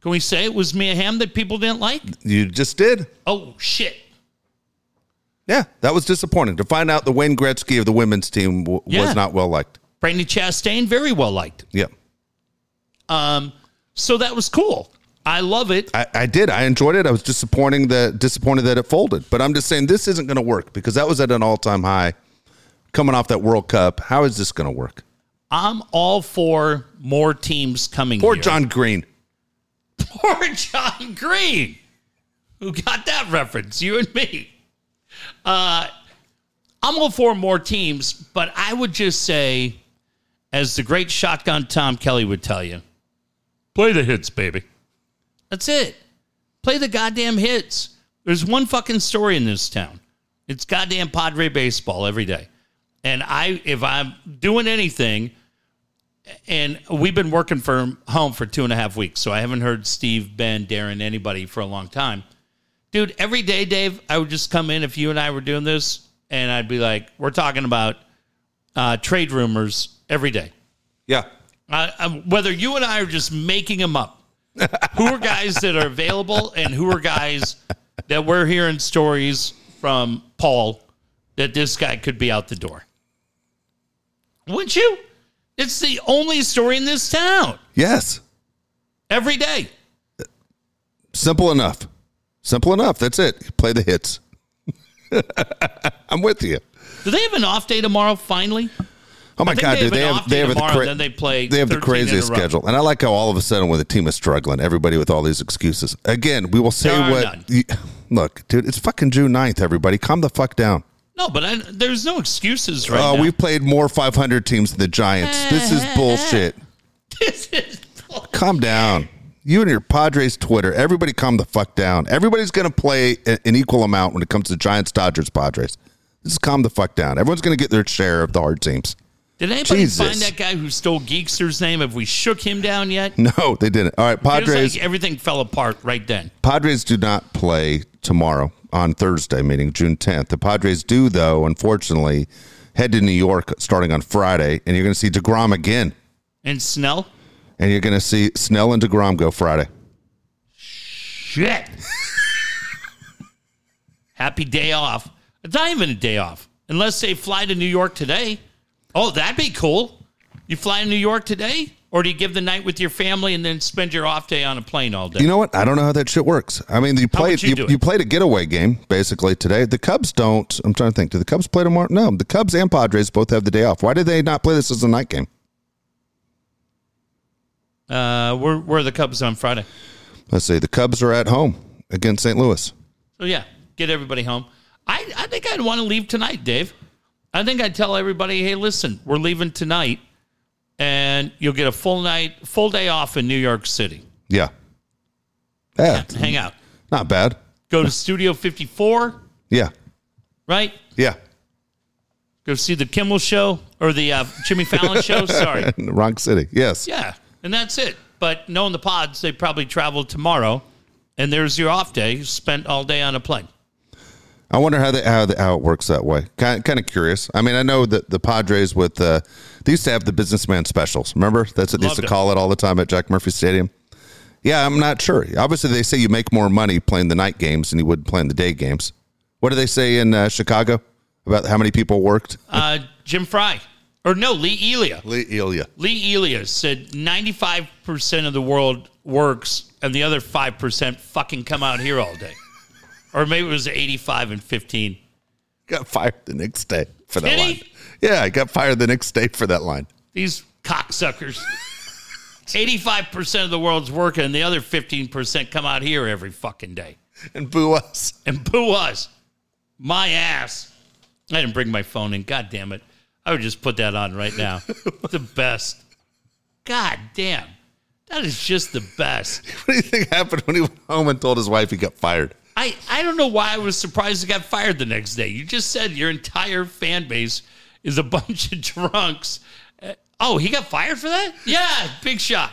Can we say it was Mia Hamm that people didn't like? You just did. Oh, shit. Yeah, that was disappointing to find out the Wayne Gretzky of the women's team w- Yeah. was not well liked. Brandi Chastain, very well liked. Yep. Um, so that was cool. I love it. I, I did. I enjoyed it. I was disappointing that disappointed that it folded. But I'm just saying this isn't going to work because that was at an all time high. Coming off that World Cup, how is this going to work? I'm all for more teams coming Poor here. John Green. Poor John Green. Who got that reference? You and me. Uh, I'm all for more teams, but I would just say, as the great shotgun Tom Kelly would tell you, play the hits, baby. That's it. Play the goddamn hits. There's one fucking story in this town. It's goddamn Padre baseball every day. And I, if I'm doing anything, and we've been working from home for two and a half weeks, so I haven't heard Steve, Ben, Darren, anybody for a long time. Dude, every day, Dave, I would just come in if you and I were doing this, and I'd be like, "We're talking about uh, trade rumors every day." Yeah. Uh, um, whether you and I are just making them up, who are guys that are available, and who are guys that we're hearing stories from Paul that this guy could be out the door. Wouldn't you? It's the only story in this town Yes. every day. Simple enough. Simple enough. That's it. Play the hits. I'm with you. Do they have an off day tomorrow? Finally, Oh my god, they dude! have They have they have the tomorrow, cra- then they play They have the 13 in a craziest schedule, and I like how all of a sudden when the team is struggling, everybody with all these excuses. Again, we will say what. you- look, dude, it's fucking June 9th, Everybody, calm the fuck down. No, but I, there's no excuses right Oh, now. we've played more 500 teams than the Giants. This is bullshit. This is- Calm down. You and your Padres Twitter, everybody calm the fuck down. Everybody's going to play a- an equal amount when it comes to Giants, Dodgers, Padres. This is calm the fuck down. Everyone's going to get their share of the hard teams. Did anybody Jesus. find that guy who stole Geekster's name? Have we shook him down yet? No, they didn't. All right, Feels Padres. like everything fell apart right then. Padres do not play tomorrow on Thursday, meaning June 10th. The Padres do, though, unfortunately, head to New York starting on Friday, and you're going to see DeGrom again. And Snell? And you're going to see Snell and DeGrom go Friday. Shit. Happy day off. It's not even a day off. Unless they fly to New York today. Oh, that'd be cool. You fly to New York today? Or do you give the night with your family and then spend your off day on a plane all day? You know what? I don't know how that shit works. I mean, you played you you, you played a getaway game basically today. The Cubs don't. I'm trying to think. Do the Cubs play tomorrow? No, the Cubs and Padres both have the day off. Why did they not play this as a night game? Uh, where, where are the Cubs on Friday? Let's see. The Cubs are at home against St. Louis. So yeah, get everybody home. I, I think I'd want to leave tonight, Dave. I think I'd tell everybody, hey, listen, we're leaving tonight, and you'll get a full night, full day off in New York City. Yeah. Yeah. Hang out. Not bad. Go to Studio 54, Yeah. right? Yeah. Go see the Kimmel show or the uh, Jimmy Fallon show. Sorry. In the wrong city. Yes. Yeah, and that's it. But knowing the pods, they probably travel tomorrow, and there's your off day spent all day on a plane. I wonder how they, how the, how it works that way. Kind kind of curious. I mean, I know that the Padres with uh, they used to have the businessman specials. Remember, that's what they used to it. call it all the time at Jack Murphy Stadium. Yeah, I'm not sure. Obviously, they say you make more money playing the night games than you would playing the day games. What do they say in uh, Chicago about how many people worked? Uh, Jim Frey, or no, Lee Elia. Lee Elia. Lee Elia said 95% of the world works, and the other 5% fucking come out here all day. Or maybe it was 85 and 15. got fired the next day for that Did he? Yeah, I got fired the next day for that line. These cocksuckers. 85% of the world's working, and the other 15% come out here every fucking day. And boo us. and boo us. My ass. I didn't bring my phone in. God damn it. I would just put that on right now. the best. God damn. That is just the best. What do you think happened when he went home and told his wife he got fired? I, I don't know why I was surprised he got fired the next day. You just said your entire fan base is a bunch of drunks. Oh, he got fired for that? Yeah, big shot.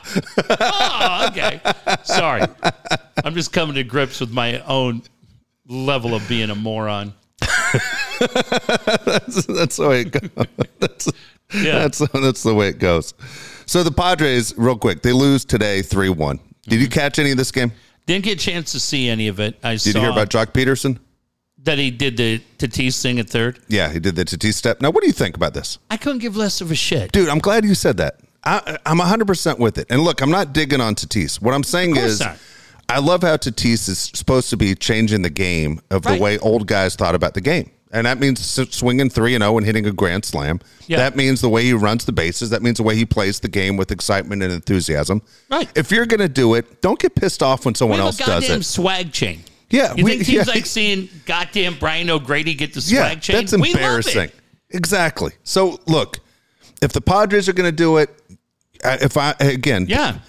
Oh, okay. Sorry. I'm just coming to grips with my own level of being a moron. that's the way it goes. that's, Yeah. that's that's the way it goes. So the Padres, real quick, they lose today three one. Did you mm-hmm. catch any of this game? Didn't get a chance to see any of it. I Did saw you hear about Joc Pederson? That he did the Tatis thing at third. Yeah, he did the Tatis step. Now, what do you think about this, I couldn't give less of a shit. dude? I'm glad you said that. I, I'm 100 percent with it. And look, I'm not digging on Tatis. What I'm saying is, not. I love how Tatis is supposed to be changing the game of Right. the way old guys thought about the game. And that means swinging 3 and 0 and hitting a grand slam. Yeah. That means the way he runs the bases. That means the way he plays the game with excitement and enthusiasm. Right. If you're going to do it, don't get pissed off when someone else does it. swag chain. Yeah, You we- think teams yeah. like seeing goddamn Brian O'Grady get the Yeah, swag chain? that's We love it. embarrassing. Exactly. So look, if the Padres are going to do it, uh, if I again, Yeah,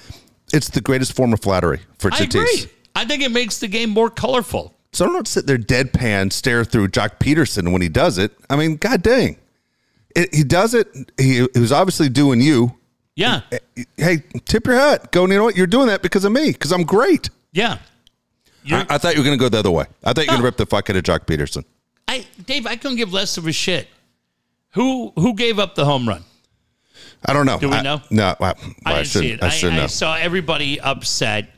it's the greatest form of flattery for I Tatis. agree. I think it makes the game more colorful. So don't sit there deadpan, stare through Joc Pederson when he does it. I mean, god dang, it, he does it. He, he was obviously doing you. Yeah, Hey, tip your hat. Go. You know what? You're doing that because of me. Because I'm great. yeah. I, I thought you were going to go the other way. I thought you were going to rip the fuck out of Joc Pederson. I, Dave, I couldn't give less of a shit. Who who gave up the home run? I don't know. Do we I- know? No, I, I I, shouldn't. I should I, know. I saw everybody upset.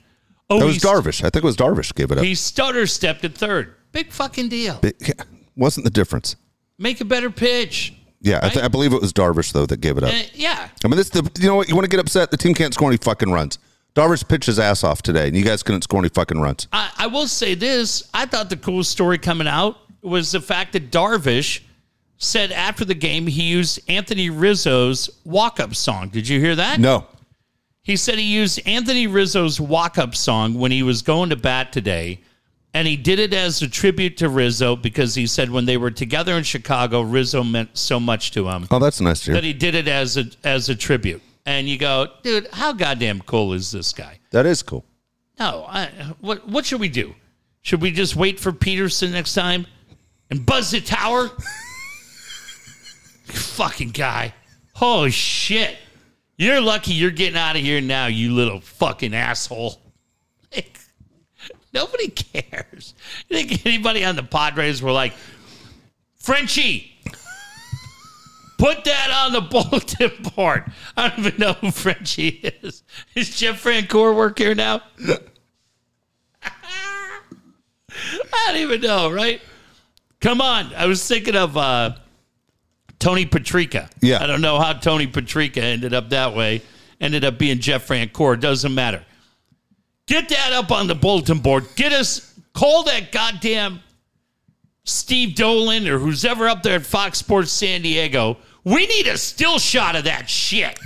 Oh, That was Darvish. I think it was Darvish gave it up. He stutter stepped at third. Big fucking deal. It wasn't the difference. Make a better pitch. Yeah, I, th- I believe it was Darvish though that gave it up. Uh, yeah. I mean, this the you know what you want to get upset. The team can't score any fucking runs. Darvish pitched his ass off today, and you guys couldn't score any fucking runs. I, I will say this. I thought the coolest story coming out was the fact that Darvish said after the game he used Anthony Rizzo's walk up song. Did you hear that? No. He said he used Anthony Rizzo's walk up song when he was going to bat today. And he did it as a tribute to Rizzo because he said when they were together in Chicago, Rizzo meant so much to him Oh, that's nice to that he did it as a as a tribute. And you go, dude, how goddamn cool is this guy? That is cool. No, I, what what should we do? Should we just wait for Pederson next time and buzz the tower? Fucking guy. Holy shit. You're lucky you're getting out of here now, you little fucking asshole. Like, nobody cares. You think anybody on the Padres were like, Frenchie, put that on the bulletin board. I don't even know who Frenchie is. Is Jeff Francoeur work here now? I don't even know, right? Come on. I was thinking of uh, Tony Patrica. Yeah. I don't know how Tony Patrica ended up that way. Ended up being Jeff Francoeur. Doesn't matter. Get that up on the bulletin board. Get us, call that goddamn Steve Dolan or who's ever up there at Fox Sports San Diego. We need a still shot of that shit.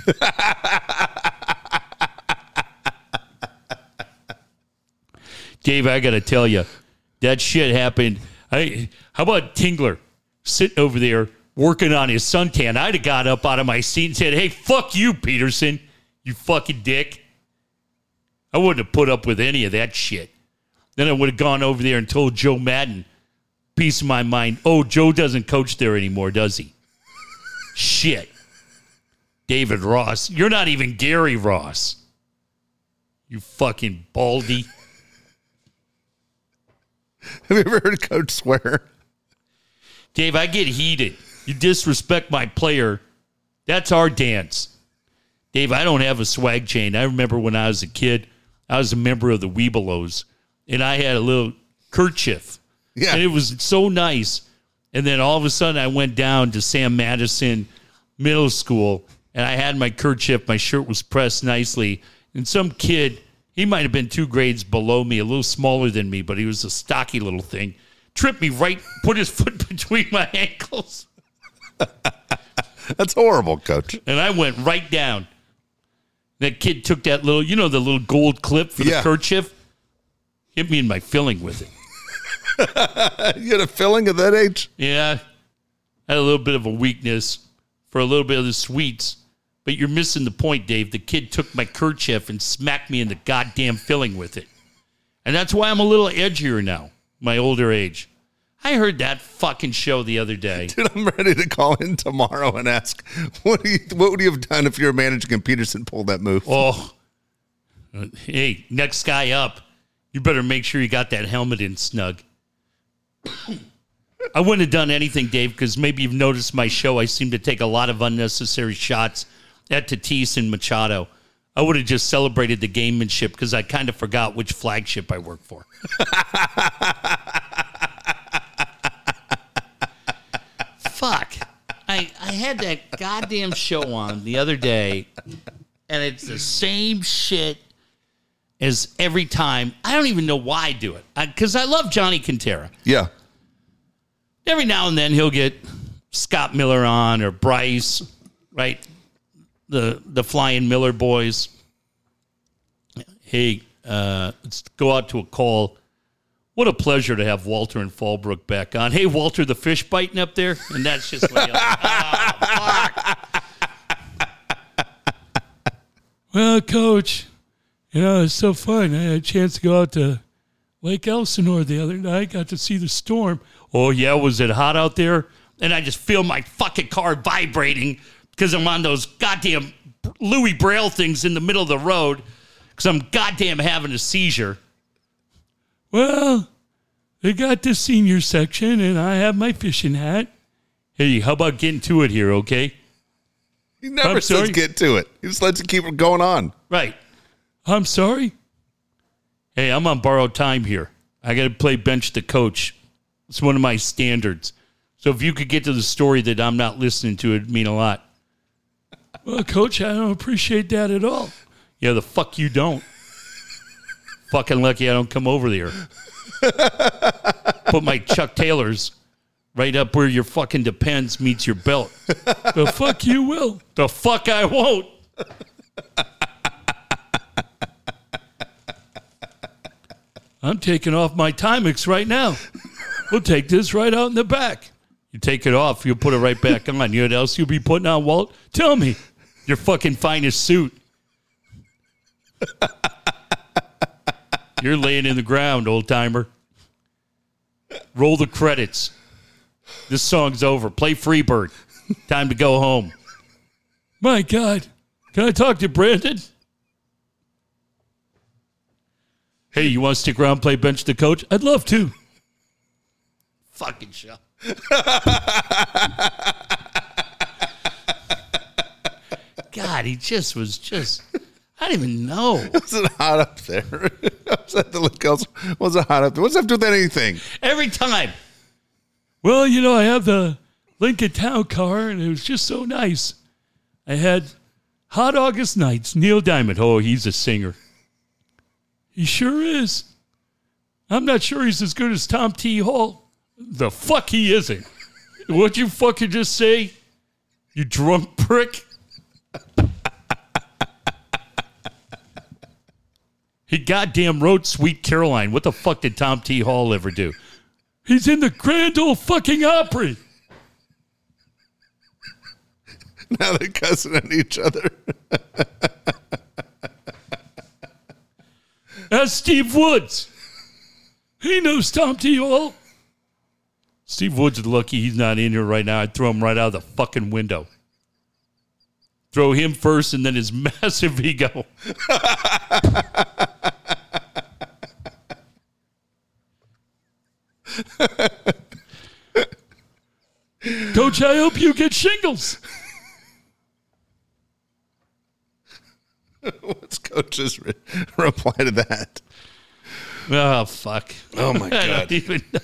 Dave, I got to tell you, that shit happened. I, how about Tingler sitting over there working on his suntan? I'd have got up out of my seat and said, hey, fuck you, Pederson, you fucking dick. I wouldn't have put up with any of that shit. Then I would have gone over there and told Joe Maddon, piece of my mind, oh, Joe doesn't coach there anymore, does he? Shit. David Ross. You're not even Gary Ross. You fucking baldy. Have you ever heard a Coach swear? Dave, I get heated. You disrespect my player. That's our dance. Dave, I don't have a swag chain. I remember when I was a kid, I was a member of the Webelos, and I had a little kerchief. Yeah. And it was so nice. And then all of a sudden, I went down to Sam Madison Middle School, and I had my kerchief. My shirt was pressed nicely. And some kid, he might have been two grades below me, a little smaller than me, but he was a stocky little thing, tripped me right, put his foot between my ankles, That's horrible, Coach. and I went right down. That kid took that little, you know, the little gold clip for the Yeah. kerchief, hit me in my filling with it. You had a filling at that age? Yeah. I had a little bit of a weakness for a little bit of the sweets. But you're missing the point, Dave. The kid took my kerchief and smacked me in the goddamn filling with it. And that's why I'm a little edgier now, my older age. I heard that fucking show the other day. Dude, I'm ready to call in tomorrow and ask what do you what would you have done if you were managing and Pederson pulled that move? Oh, hey, next guy up, you better make sure you got that helmet in snug. I wouldn't have done anything, Dave, because maybe you've noticed my show. I seem to take a lot of unnecessary shots at Tatis and Machado. I would have just celebrated the gamemanship because I kind of forgot which flagship I work for. Fuck. I, I had that goddamn show on the other day, and it's the same shit as every time. I don't even know why I do it because I, love Johnny Kentera. Yeah. Every now and then he'll get Scott Miller on or Bryce, right? The the Flying Miller boys. Hey, uh, let's go out to a call. What a pleasure to have Walter and Fallbrook back on. Hey, Walter, the fish biting up there, and that's just like, oh, fuck. Well, Coach, you know, it's so fun. I had a chance to go out to Lake Elsinore the other night, got to see the storm. Oh yeah, was it hot out there? And I just feel my fucking car vibrating because I'm on those goddamn Louis Braille things in the middle of the road because I'm goddamn having a seizure. Well, they got the senior section, and I have my fishing hat. Hey, how about getting to it here, okay? He never I'm says sorry? get to it. He just lets you keep going on. Right. I'm sorry. Hey, I'm on borrowed time here. I got to play bench the coach. It's one of my standards. So if you could get to the story that I'm not listening to, it'd mean a lot. Well, Coach, I don't appreciate that at all. Yeah, the fuck you don't. Fucking lucky I don't come over there. Put my Chuck Taylors Right up where your fucking depends meets your belt. the fuck you will. The fuck I won't. I'm taking off my Timex right now. We'll take this right out in the back. You take it off, you'll put it right back on. You know what else you'll be putting on, Walt? Tell me. Your fucking finest suit. You're laying in the ground, old timer. Roll the credits. This song's over. Play Freebird. Time to go home. My God. Can I talk to Brandon? Hey, you want to stick around and play bench the coach? I'd love to. Fucking show. God, he just was just. I don't even know. Was it hot up there? was that the locales? Was it hot up there? What's that have to do with anything? Every time. Well, you know, I have the Lincoln Town car, and it was just so nice. I had Hot August Nights, Neil Diamond. Oh, he's a singer. He sure is. I'm not sure he's as good as Tom T. Hall. The fuck he isn't. What'd you fucking just say? You drunk prick. he goddamn wrote Sweet Caroline. What the fuck did Tom T. Hall ever do? He's in the Grand Ole fucking Opry. Now they're cussing at each other. Steve Woods. He knows Tom T. Hall. Steve Woods is lucky he's not in here right now. I'd throw him right out of the fucking window. Throw him first and then his massive ego. Coach, I hope you get shingles. What's coach's re- reply to that? Oh, fuck. Oh my I god! don't even know.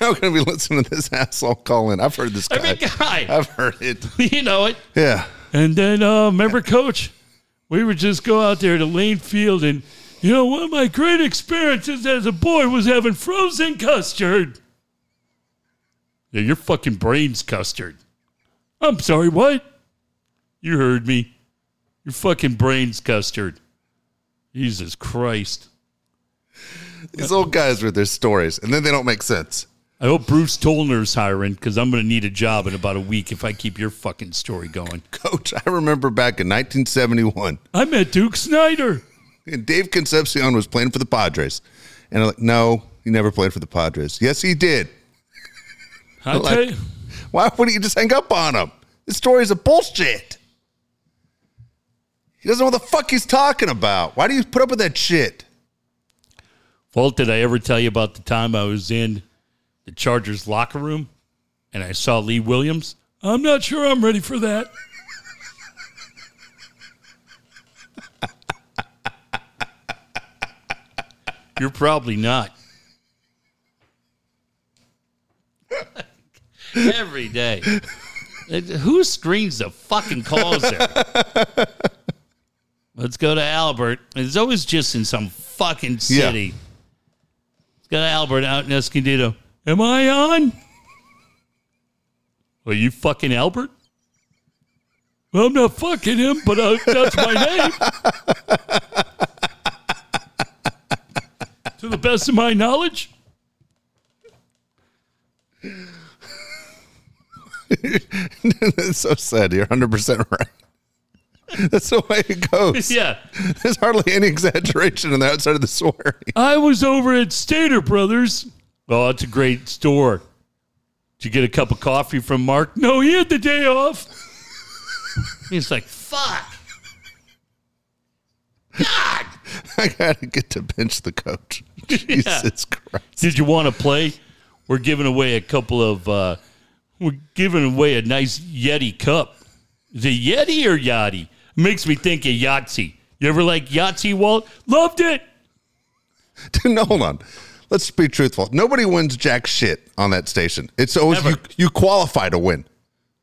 Now I'm gonna be listening to this asshole call in. I've heard this guy. Every guy. I've heard it. You know it. Yeah. And then, uh, remember, Coach, we would just go out there to Lane Field, and you know, one of my great experiences as a boy was having frozen custard. Yeah, your fucking brain's custard. I'm sorry, what? You heard me. Your fucking brain's custard. Jesus Christ. These old guys with their stories, and then they don't make sense. I hope Bruce Tollner's hiring because I'm going to need a job in about a week if I keep your fucking story going. Coach, I remember back in 1971, I met Duke Snider. and Dave Concepcion was playing for the Padres. And I'm like, no, he never played for the Padres. Yes, he did. I Like- tell you, Why wouldn't you just hang up on him? This story's a bullshit. He doesn't know what the fuck he's talking about. Why do you put up with that shit? Walt, did I ever tell you about the time I was in the Chargers locker room and I saw Lee Williams? I'm not sure I'm ready for that. You're probably not. Every day. Who screens the fucking calls there? Let's go to Albert. It's always just in some fucking city. Let's go to Albert out in Escondido. Am I on? Are you fucking Albert? Well, I'm not fucking him, but uh, that's my name. to the best of my knowledge. It's so sad. You're 100% right. That's the way it goes. Yeah. There's hardly any exaggeration on the outside of the swearing. I was over at Stater Brothers. Oh, it's a great store. Did you get a cup of coffee from Mark? No, he had the day off. He's like, fuck. God. I gotta get to bench the coach. Jesus Christ. Did you want to play? We're giving away a couple of, uh, we're giving away a nice Yeti cup. Is it Yeti or Yachty? Makes me think of Yahtzee. You ever like Yahtzee, Walt? Loved it. No, hold on. Let's be truthful. Nobody wins jack shit on that station. It's always you, you qualify to win.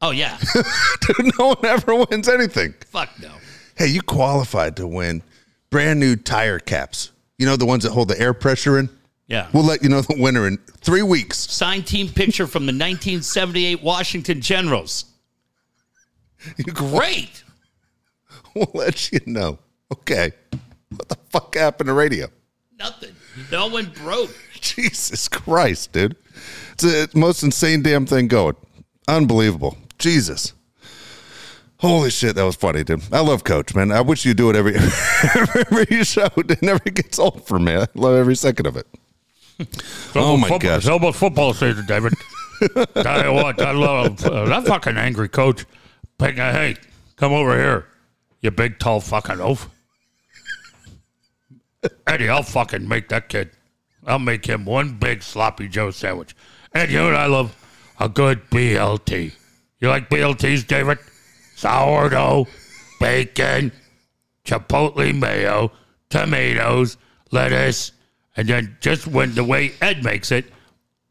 Oh, yeah. Dude, no one ever wins anything. Fuck no. Hey, you qualified to win brand new tire caps. You know the ones that hold the air pressure in? Yeah. We'll let you know the winner in three weeks. Signed team picture from the 1978 Washington Generals. Great. We'll let you know. Okay. What the fuck happened to radio? Nothing. No one broke. Jesus Christ, dude. It's the most insane damn thing going. Unbelievable. Jesus. Holy shit, that was funny, dude. I love Coach, man. I wish you do it every every show. It never gets old for me. I love every second of it. Oh, my football, gosh. It's almost football season, David. Tell you what, I love uh, that fucking angry coach. Picking, hey, come over here, you big tall fucking oaf. Eddie, I'll fucking make that kid. I'll make him one big sloppy Joe sandwich. And you know what I love? A good BLT. You like BLTs, David? Sourdough, bacon, chipotle mayo, tomatoes, lettuce, and then just when the way Ed makes it,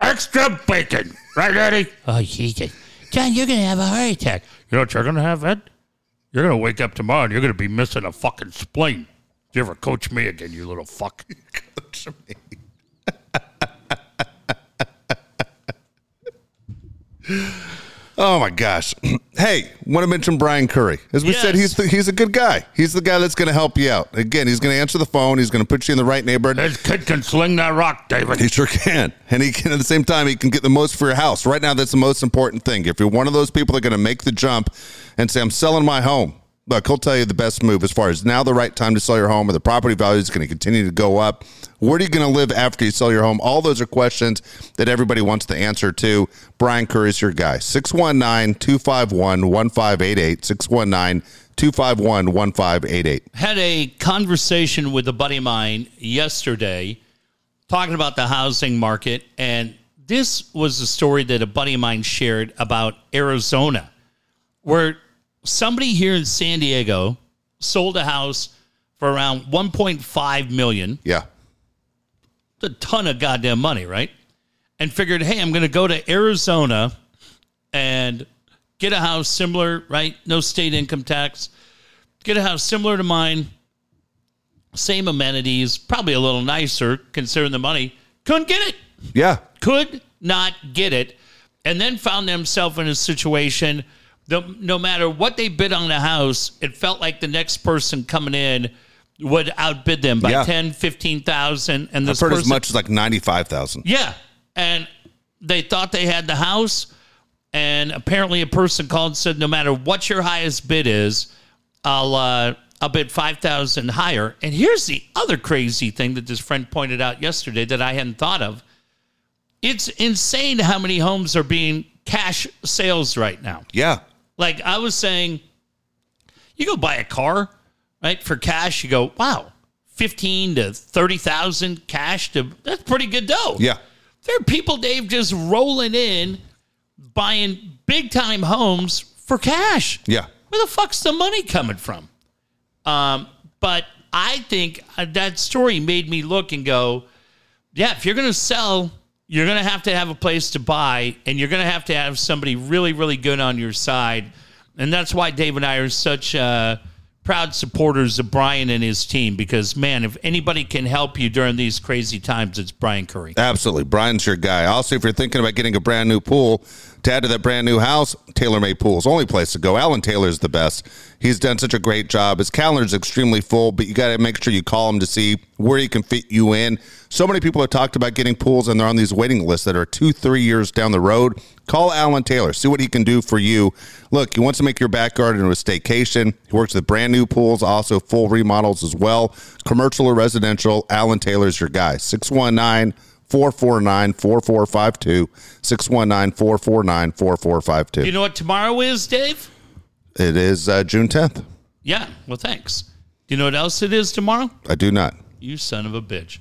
extra bacon. Right, Eddie? Oh, Jesus. John, you're going to have a heart attack. You know what you're going to have, Ed? You're going to wake up tomorrow and you're going to be missing a fucking spleen. You ever coach me again, you little fuck? Oh my gosh. Hey, want to mention Brian Curry. As we said, he's the, he's a good guy. He's the guy that's going to help you out. Again, he's going to answer the phone. He's going to put you in the right neighborhood. This kid can sling that rock, David. He sure can. And he can, at the same time, he can get the most for your house. Right now, that's the most important thing. If you're one of those people that are going to make the jump and say, I'm selling my home, look, he'll tell you the best move as far as now the right time to sell your home or the property value is going to continue to go up. Where are you going to live after you sell your home? All those are questions that everybody wants the answer to. Brian Curry's your guy. 619 251 1588. 619 251 1588. Had a conversation with a buddy of mine yesterday talking about the housing market. And this was a story that a buddy of mine shared about Arizona, where somebody here in San Diego sold a house for around 1.5 million. Yeah. a ton of goddamn money, right? And figured, hey, I'm going to go to Arizona and get a house similar, right? No state income tax. Get a house similar to mine, same amenities, probably a little nicer considering the money. Couldn't get it. Yeah. Could not get it. And then found themselves in a situation no matter what they bid on the house, it felt like the next person coming in would outbid them by Yeah. 10, 15,000. And I've this heard person, as much as like 95,000. yeah. And they thought they had the house. And apparently a person called and said, no matter what your highest bid is, I'll, uh, I'll bid 5,000 higher. And here's the other crazy thing that this friend pointed out yesterday that I hadn't thought of. It's insane how many homes are being cash sales right now. Yeah. Like I was saying, you go buy a car, right, for cash, you go, wow, 15 to 30,000 cash to that's pretty good dough. Yeah. There are people, Dave, just rolling in buying big time homes for cash. Yeah. Where the fuck's the money coming from? Um, but I think uh, that story made me look and go, yeah, if you're going to sell, you're going to have to have a place to buy, and you're going to have to have somebody really, really good on your side. And that's why Dave and I are such uh, proud supporters of Brian and his team because, man, if anybody can help you during these crazy times, it's Brian Curry. Absolutely. Brian's your guy. Also, if you're thinking about getting a brand new pool to add to that brand new house, TaylorMade Pools, only place to go. Alan Taylor's the best. He's done such a great job. His calendar's extremely full, but you got to make sure you call him to see where he can fit you in. So many people have talked about getting pools, and they're on these waiting lists that are two, three years down the road. Call Alan Taylor. See what he can do for you. Look, he wants to make your backyard into a staycation. He works with brand new pools, also full remodels as well. Commercial or residential, Alan Taylor's your guy. 619 449 4452. 619 449 4452. You know what tomorrow is, Dave? It is uh, June 10th. Yeah, well, thanks. Do you know what else it is tomorrow? I do not. You son of a bitch.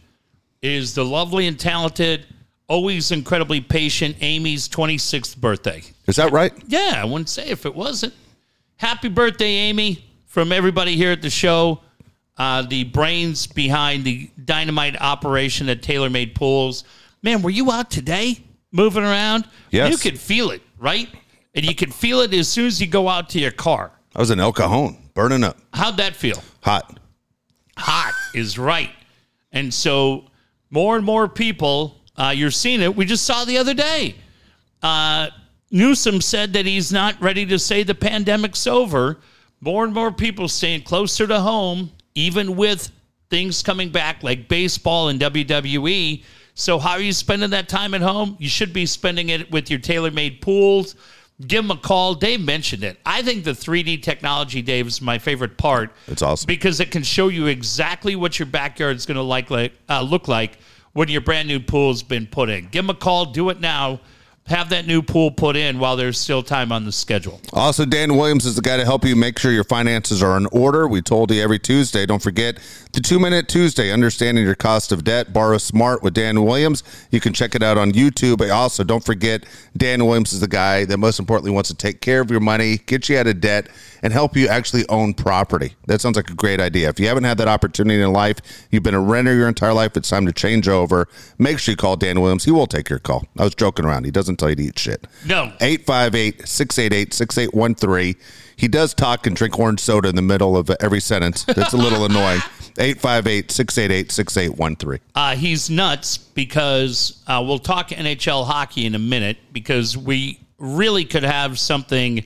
It is the lovely and talented, always incredibly patient Amy's 26th birthday. Is that right? Yeah, I wouldn't say if it wasn't. Happy birthday, Amy, from everybody here at the show. Uh, the brains behind the dynamite operation at TaylorMade Pools. Man, were you out today moving around? Yes. You could feel it, right? And you could feel it as soon as you go out to your car. I was in El Cajon, burning up. How'd that feel? Hot. hot is right. And so more and more people, uh, you're seeing it. We just saw the other day. Uh, Newsom said that he's not ready to say the pandemic's over. More and more people staying closer to home, even with things coming back like baseball and WWE. So, how are you spending that time at home? You should be spending it with your TaylorMade Pools. Give them a call. Dave mentioned it. I think the 3D technology, Dave, is my favorite part. It's awesome. because it can show you exactly what your backyard is going to like, like uh, look like when your brand new pool's been put in. Give them a call. Do it now. Have that new pool put in while there's still time on the schedule. Also, Dan Williams is the guy to help you make sure your finances are in order. We told you every Tuesday. Don't forget the Two Minute Tuesday, understanding your cost of debt. Borrow smart with Dan Williams. You can check it out on YouTube. Also, don't forget Dan Williams is the guy that most importantly wants to take care of your money, get you out of debt, and help you actually own property. That sounds like a great idea. If you haven't had that opportunity in life, you've been a renter your entire life. It's time to change over. Make sure you call Dan Williams. He will take your call. I was joking around. He doesn't tell you to eat shit. No. 858 688 6813. He does talk and drink orange soda in the middle of every sentence. That's a little annoying. 858 688 6813. Uh, he's nuts because uh, we'll talk NHL hockey in a minute because we really could have something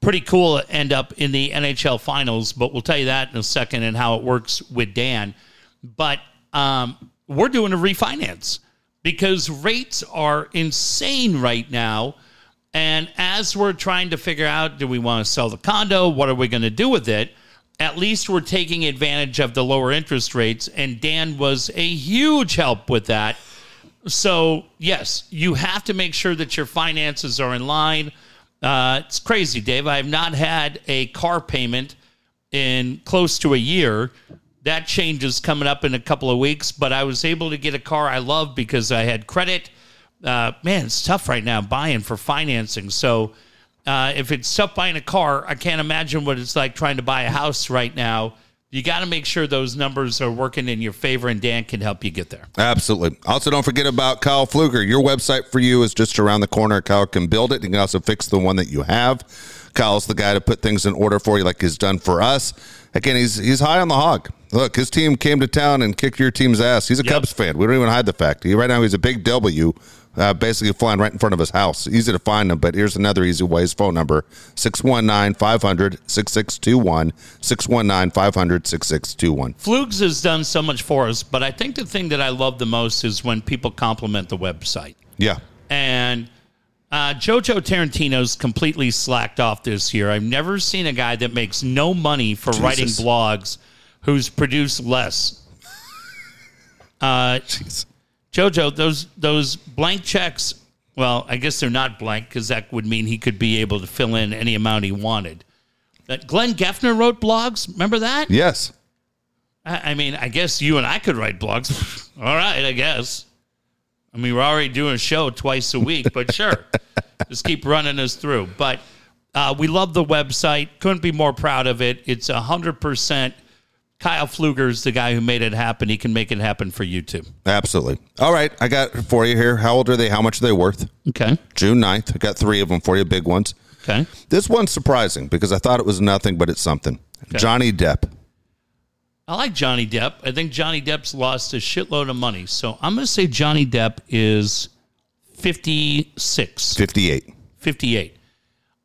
pretty cool end up in the NHL finals, but we'll tell you that in a second and how it works with Dan. But um, we're doing a refinance because rates are insane right now. And as we're trying to figure out, do we want to sell the condo? What are we going to do with it? At least we're taking advantage of the lower interest rates. And Dan was a huge help with that. So, yes, you have to make sure that your finances are in line. Uh, it's crazy, Dave. I have not had a car payment in close to a year. That change is coming up in a couple of weeks, but I was able to get a car I love because I had credit. Uh, man, it's tough right now buying for financing. So, uh, if it's tough buying a car, I can't imagine what it's like trying to buy a house right now. You got to make sure those numbers are working in your favor, and Dan can help you get there. Absolutely. Also, don't forget about Kyle Fluger. Your website for you is just around the corner. Kyle can build it. He can also fix the one that you have. Kyle's the guy to put things in order for you, like he's done for us. Again, he's he's high on the hog. Look, his team came to town and kicked your team's ass. He's a Yep. Cubs fan. We don't even hide the fact. He right now he's a big W, uh, basically flying right in front of his house. Easy to find him, but here's another easy way. His phone number 619-500-6621, 619-500-6621. Flugs has done so much for us, but I think the thing that I love the most is when people compliment the website. Yeah. And uh, Jojo Tarantino's completely slacked off this year. I've never seen a guy that makes no money for writing blogs who's produced less. Uh, Jeez. Jojo, those those blank checks. Well, I guess they're not blank because that would mean he could be able to fill in any amount he wanted. That Glenn Geffner wrote blogs. Remember that? Yes. I I mean, I guess you and I could write blogs. All right, I guess. I mean, we're already doing a show twice a week, but sure, just keep running us through. But uh, we love the website. Couldn't be more proud of it. It's hundred percent. Kyle Fluger's the guy who made it happen. He can make it happen for you too. Absolutely. All right. I got for you here. How old are they? How much are they worth? Okay. June 9th. I got three of them for you, big ones. Okay. This one's surprising because I thought it was nothing, but it's something. Johnny Depp. I like Johnny Depp. I think Johnny Depp's lost a shitload of money. So I'm going to say Johnny Depp is 56, 58. 58.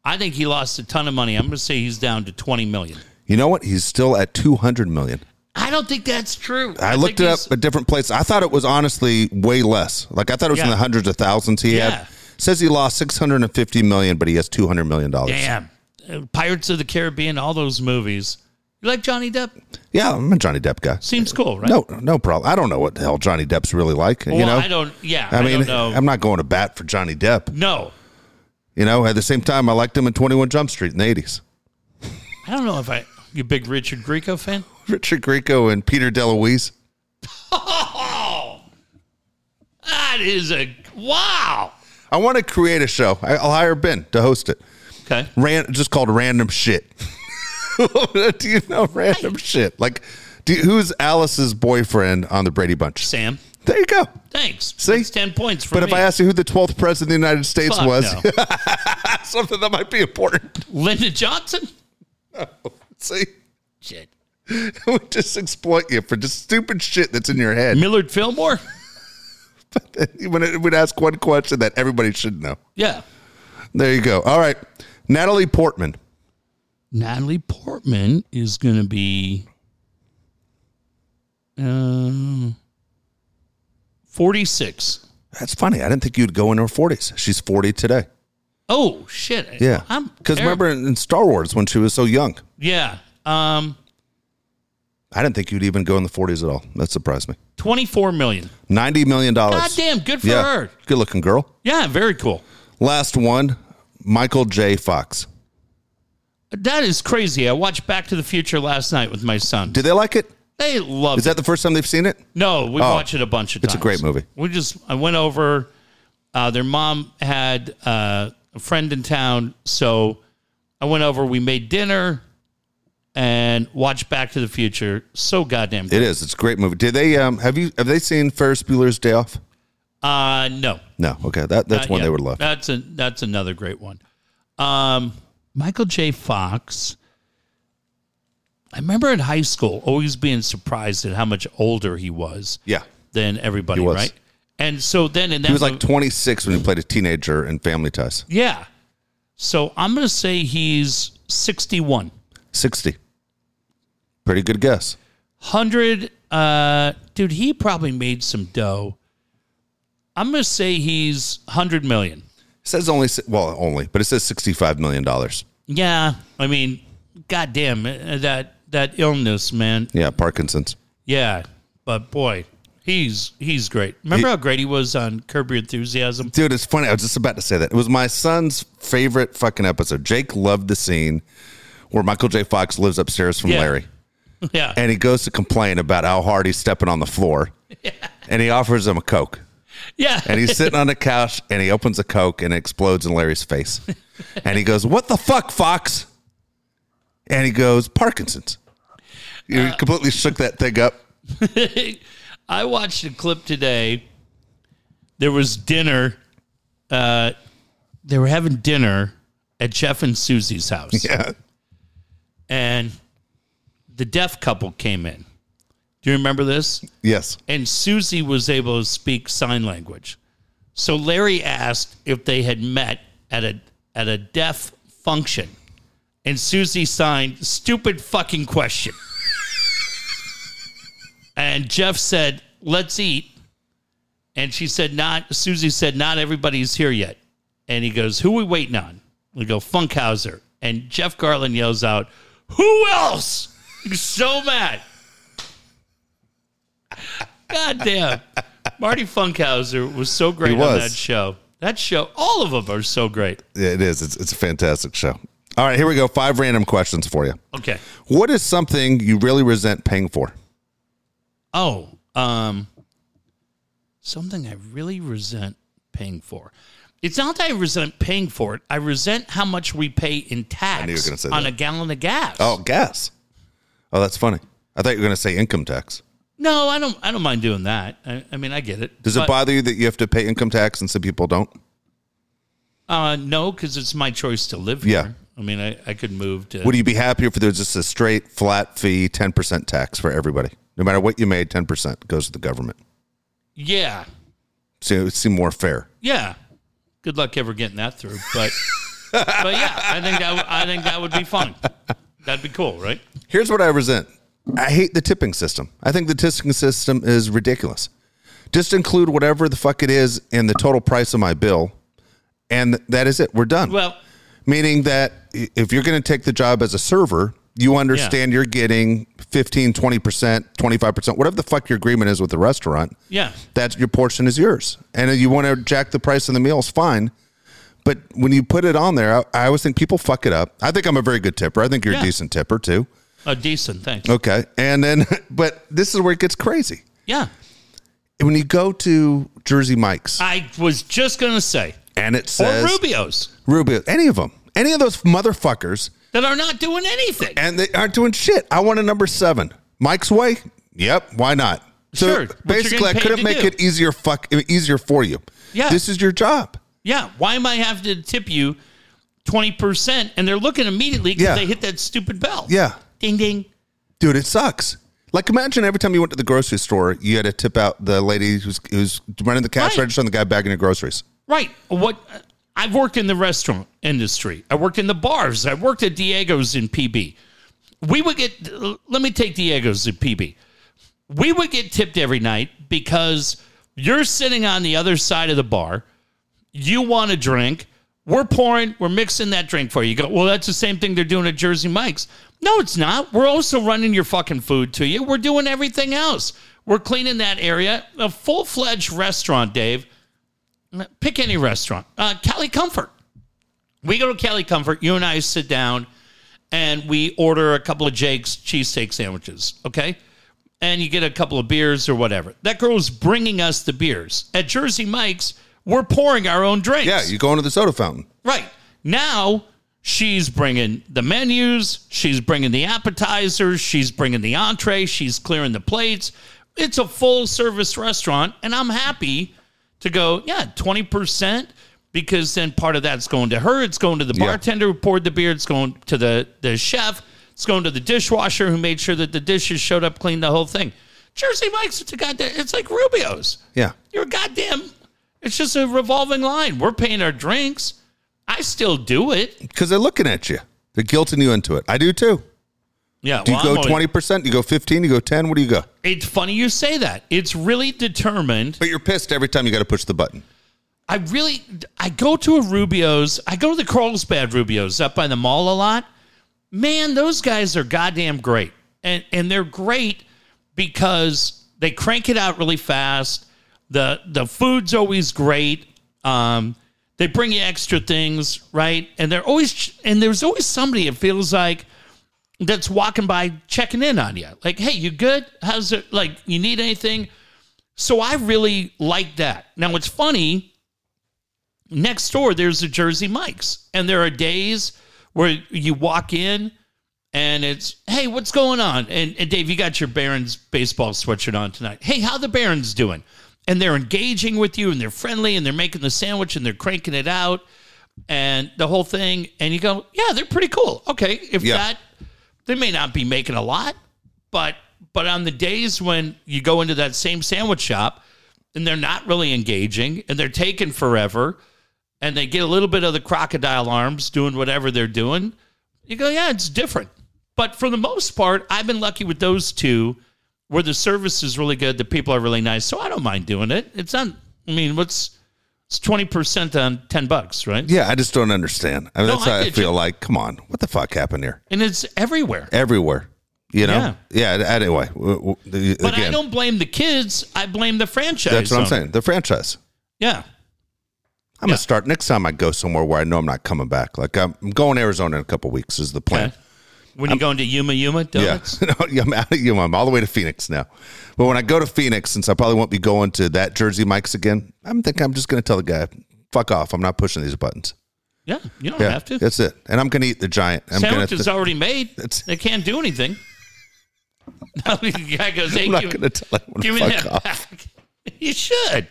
I think he lost a ton of money. I'm going to say he's down to 20 million. You know what? He's still at 200 million. I don't think that's true. I, looked it up at different places. I thought it was honestly way less. Like I thought it was in the hundreds of thousands he Yeah. had. Says he lost 650 million, but he has 200 million dollars. Damn. Uh, Pirates of the Caribbean, all those movies. You like Johnny Depp? Yeah, I'm a Johnny Depp guy. Seems cool, right? No, no problem. I don't know what the hell Johnny Depp's really like. Well, you know, I don't. Yeah, I I, mean, don't know. I'm not going to bat for Johnny Depp. no, You know, at the same time, I liked him in 21 Jump Street in the 80s. I don't know if I. You big Richard Grieco fan? Richard Grieco and Peter DeLuise. Oh, that is a wow. I want to create a show. I'll hire Ben to host it. Okay. Ran, just called Random Shit. do you know Random Shit? Like, do who's Alice's boyfriend on the Brady Bunch? Sam, There you go. thanks. See? That's 10 points for But me. if I asked you who the 12th president of the United States Fuck was, no. something that might be important. Lyndon Johnson? Oh. See? Shit. we just exploit you for just stupid shit that's in your head. Millard Fillmore? when it would ask one question that everybody should know. Yeah. There you go. All right. Natalie Portman. Natalie Portman is going to be um, 46. That's funny. I didn't think you'd go in her 40s. She's 40 today. Oh, shit. Yeah. I'm Because remember in, in Star Wars when she was so young, Yeah. Um, I didn't think you'd even go in the 40s at all. That surprised me. 24 million. $90 million. God damn. Good for yeah. her. Good looking girl. Yeah. Very cool. Last one Michael J. Fox. That is crazy. I watched Back to the Future last night with my son. Did they like it? They love Is that the first time they've seen it? No, we Oh, watched it a bunch of times. it's a great movie. We just I went over. Uh, their mom had uh, a friend in town, so I went over. We made dinner and watched Back to the Future. So goddamn good. It is. It's a great movie. Did they um have you have they seen Ferris Bueller's Day Off? Uh, no, No. Okay. That that's Not one yet. they would love. That's a that's another great one. Um, Michael J. Fox. I remember in high school always being surprised at how much older he was Yeah. than everybody, He was. right? And so then in that He was like 26 when he played a teenager in Family Ties. Yeah. So I'm going to say he's 61. 60. Pretty good guess. 100. Uh, dude, he probably made some dough. I'm going to say he's 100 million. It says only well only, but it says 65 million dollars. Yeah. I mean, goddamn, uh, that, that illness, man. Yeah, Parkinson's. Yeah. But boy, he's he's great. Remember how great he was on Curb Your Enthusiasm? Dude, it's funny. I was just about to say that. It was my son's favorite fucking episode. Jake loved the scene where Michael J. Fox lives upstairs from Yeah. Larry. Yeah. And he goes to complain about how hard he's stepping on the floor. yeah. And he offers him a Coke. yeah. And he's sitting on the couch and he opens a Coke and it explodes in Larry's face. And he goes, What the fuck, Fox? And he goes, Parkinson's. You Uh, completely shook that thing up. I watched a clip today. There was dinner. Uh, they were having dinner at Jeff and Susie's house, Yeah. and the deaf couple came in. Do you remember this? Yes. And Susie was able to speak sign language. So Larry asked if they had met at a at a deaf function, and Susie signed "stupid fucking question." And Jeff said, "Let's eat." And she said, "Not." Susie said, "Not everybody's here yet." And he goes, "Who we waiting on?" We go, "Funkhouser." And Jeff Garlin yells out, "Who else?" He's so mad. God damn. Marty Funkhouser was so great He on that show. That show, all of them are so great. Yeah, it is. It's, it's a fantastic show. All right, here we go. Five random questions for you. Okay. What is something you really resent paying for? Oh, um, something I really resent paying for. It's not that I resent paying for it. I resent how much we pay in tax knew you were gonna say on that. a gallon of gas. Oh, gas. Oh, that's funny. I thought you were going to say income tax. no, I don't. I don't mind doing that. I, I mean, I get it. Does it But, bother you that you have to pay income tax and some people don't? Uh, no, because it's my choice to live here. Yeah. I mean, I, I could move to. Would you be happier if there was just a straight flat fee, 10% tax for everybody? No matter what you made, 10% goes to the government. yeah, So it would seem more fair. Yeah. Good luck ever getting that through. But but yeah, I think that I think that would be fun. That'd be cool, right? Here's what I resent. I hate the tipping system. I think the tipping system is ridiculous. Just include whatever the fuck it is in the total price of my bill, and that is it. We're done. Well, Meaning that if you're going to take the job as a server, you understand you're getting 15, 20%, 25%, whatever the fuck your agreement is with the restaurant. yeah. That's your portion is yours. And you want to jack the price of the meals, fine. But when you put it on there, I, I always think people fuck it up. I think I'm a very good tipper. I think you're Yeah. a decent tipper too. A decent, thanks. Okay. And then, but this is where it gets crazy. Yeah. When you go to Jersey Mike's I was just gonna say. and it Or says Rubio's Rubio, any of them, any of those motherfuckers, that are not doing anything. and they aren't doing shit. I want a number seven. Mike's way? Yep. Why not? So Sure, basically, I couldn't make do. it easier. Fuck, easier for you. Yeah. This is your job. Yeah. Why am I have to tip you twenty percent? And they're looking immediately because Yeah. they hit that stupid bell. Yeah. Ding ding. Dude, it sucks. Like imagine every time you went to the grocery store, you had to tip out the lady who's who's running the cash Right. register and the guy bagging your groceries. Right. What I've worked in the restaurant industry. I worked in the bars. I worked at Diego's in PB. We would get let me take Diego's in PB. We would get tipped every night because you're sitting on the other side of the bar. You want a drink. We're pouring, we're mixing that drink for you. You go, well, that's the same thing they're doing at Jersey Mike's. No, it's not. We're also running your fucking food to you. We're doing everything else. We're cleaning that area. A full fledged restaurant, Dave. Pick any restaurant. Uh, Cali Comfort. We go to Cali Comfort. You and I sit down and we order a couple of Jake's cheesesteak sandwiches. Okay. And you get a couple of beers or whatever. That girl's bringing us the beers. At Jersey Mike's, we're pouring our own drinks. Yeah, you go into the soda fountain. Right. Now she's bringing the menus, she's bringing the appetizers, she's bringing the entree, she's clearing the plates. It's a full service restaurant, and I'm happy to go, yeah, 20% because then part of that's going to her, it's going to the Yeah. bartender who poured the beer, it's going to the the chef, it's going to the dishwasher who made sure that the dishes showed up clean, the whole thing. Jersey Mike's, it's a goddamn, it's like Rubio's. Yeah. You're a goddamn. It's just a revolving line. We're paying our drinks. I still do it. Because they're looking at you. They're guilting you into it. I do too. Yeah. Do you well, go 20%? You go 15? You go 10? What do you go? It's funny you say that. It's really determined. But you're pissed every time you got to push the button. I really, I go to a Rubio's. I go to the Carlsbad Rubio's up by the mall a lot. Man, those guys are goddamn great, and and they're great because they crank it out really fast. the The food's always great. Um, they bring you extra things, right? And they're always, and there's always somebody. It feels like that's walking by checking in on you. Like, hey, you good? How's it? Like, you need anything? So I really like that. Now it's funny. Next door, there's a Jersey Mike's, and there are days where you walk in and it's, hey, what's going on? And, and Dave, you got your Barons baseball sweatshirt on tonight. Hey, how the Barons doing? And they're engaging with you, and they're friendly, and they're making the sandwich, and they're cranking it out, and the whole thing. And you go, yeah, they're pretty cool. Okay, if Yeah. that, they may not be making a lot, but but on the days when you go into that same sandwich shop and they're not really engaging and they're taking forever and they get a little bit of the crocodile arms doing whatever they're doing, you go, yeah, it's different. But for the most part, I've been lucky with those two where the service is really good, the people are really nice. So I don't mind doing it. It's not, I mean, what's, it's 20% on 10 bucks, right? Yeah, I just don't understand. I mean, No, that's I how I feel you. like, come on, what the fuck happened here? And it's everywhere. Everywhere. You know? Yeah. anyway, w- the- But I don't blame the kids. I blame the franchise. that's what I'm saying. The franchise. Yeah. I'm Yeah. gonna start next time I go somewhere where I know I'm not coming back. Like I'm, going to Arizona in a couple weeks is the plan. Okay. When you going to Yuma Yuma Yeah, Donuts? No, yeah, I'm out of you. I'm all the way to Phoenix now. But when I go to Phoenix, since I probably won't be going to that Jersey Mike's again, I'm thinking I'm just going to tell the guy, "Fuck off! I'm not pushing these buttons." Yeah, you don't Yeah, have to. that's it. And I'm going to eat the giant. I'm Sandwich going is already made. That's- They can't do anything. The guy goes, "Hey, I'm not going to tell anyone give to fuck that off. back." You should.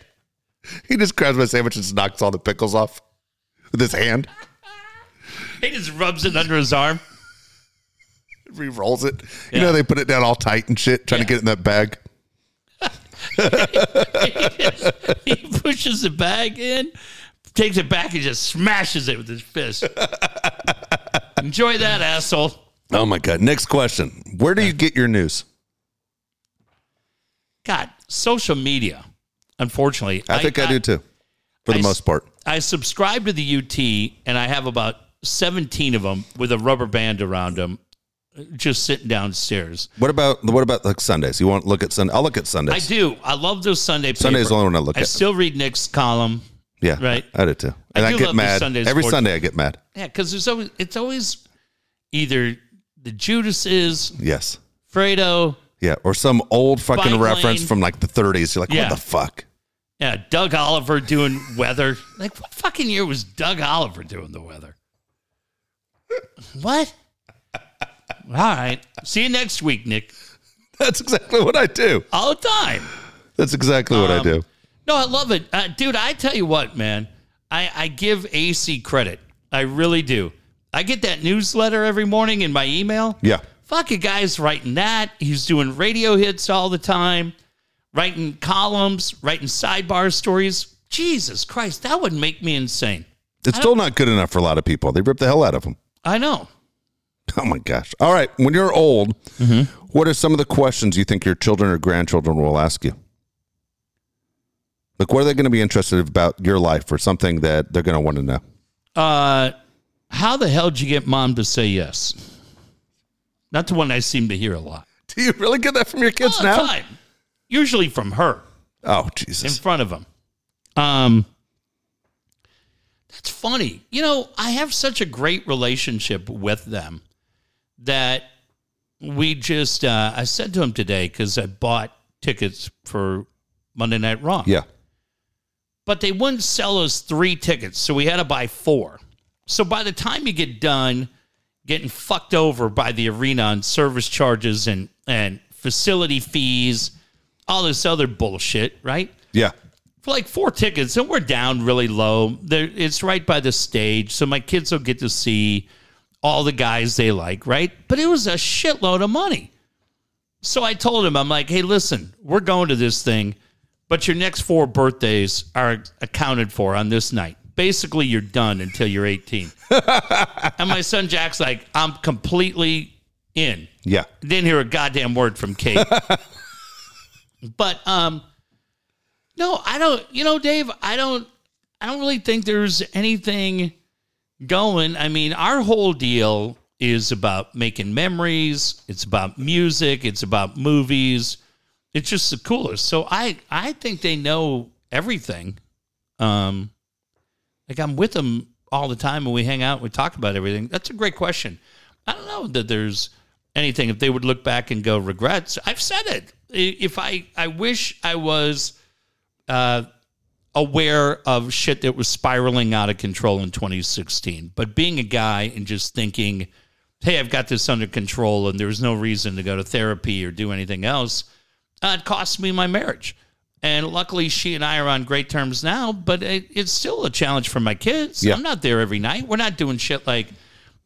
He just grabs my sandwich and knocks all the pickles off with his hand. He just rubs it under his arm. He rolls it. You Yeah. know they put it down all tight and shit, trying to get it in that bag. he pushes the bag in, takes it back, and just smashes it with his fist. Enjoy that, asshole. Oh my god! Next question: Where do you get your news? God, social media. Unfortunately, I think I, do too, for the I- most part. I subscribe to the UT, and I have about 17 of them with a rubber band around them, just sitting downstairs. What about what about like Sundays? You want to look at Sunday? I'll look at Sundays. I do. I love those Sunday. Sunday's the only one I look I at. I still read Nick's column. Yeah, Right. I do too. And I, do get love mad Sunday every sports. Sunday. I get mad. Yeah, because there's always it's always either the Judases, Yes. Fredo, Yeah, or some old fucking reference lane. from like the 30s. You're like, Yeah. what the fuck? yeah, Doug Oliver doing weather. Like what fucking year was Doug Oliver doing the weather? What? All right. See you next week, Nick. That's exactly what I do. All the time. That's exactly what I Um, do. No, I love it, uh, dude. I tell you what, man. I, I give Acee credit. I really do. I get that newsletter every morning in my email. Yeah. Fuck, a guy's writing that. He's doing radio hits all the time, writing columns, writing sidebar stories. Jesus Christ, that would make me insane. It's still not good enough for a lot of people. They rip the hell out of them. I know. Oh my gosh. All right. When you're old, Mm-hmm. what are some of the questions you think your children or grandchildren will ask you? Like, what are they going to be interested about your life or something that they're going to want to know? Uh, how the hell did you get mom to say yes? Not the one I seem to hear a lot. Do you really get that from your kids All now? time. Usually from her. Oh, Jesus. in front of them. Um, that's funny. You know, I have such a great relationship with them that we just. Uh, I said to him today because I bought tickets for Monday Night Raw, Yeah. but they wouldn't sell us three tickets, so we had to buy four. So by the time you get done getting fucked over by the arena on service charges and and facility fees, all this other bullshit, right? Yeah. for like four tickets, and we're down really low. There, it's right by the stage, so my kids will get to see all the guys they like, right? But it was a shitload of money. So I told him, I'm like, hey, listen, we're going to this thing, but your next four birthdays are accounted for on this night. Basically, you're done until you're 18. and my son Jack's like, I'm completely in. Yeah. Didn't hear a goddamn word from Kate. but um no, I don't you know, Dave, I don't I don't really think there's anything going. I mean, our whole deal is about making memories, it's about music, it's about movies. It's just the coolest. So I I think they know everything. Um like I'm with them all the time and we hang out, we talk about everything. That's a great question. I don't know that there's anything if they would look back and go regrets. I've said it. If I I wish I was uh aware of shit that was spiraling out of control in 2016. But being a guy and just thinking, "Hey, I've got this under control and there's no reason to go to therapy or do anything else," uh, it cost me my marriage. And luckily, she and I are on great terms now, but it, it's still a challenge for my kids. Yeah. I'm not there every night. We're not doing shit like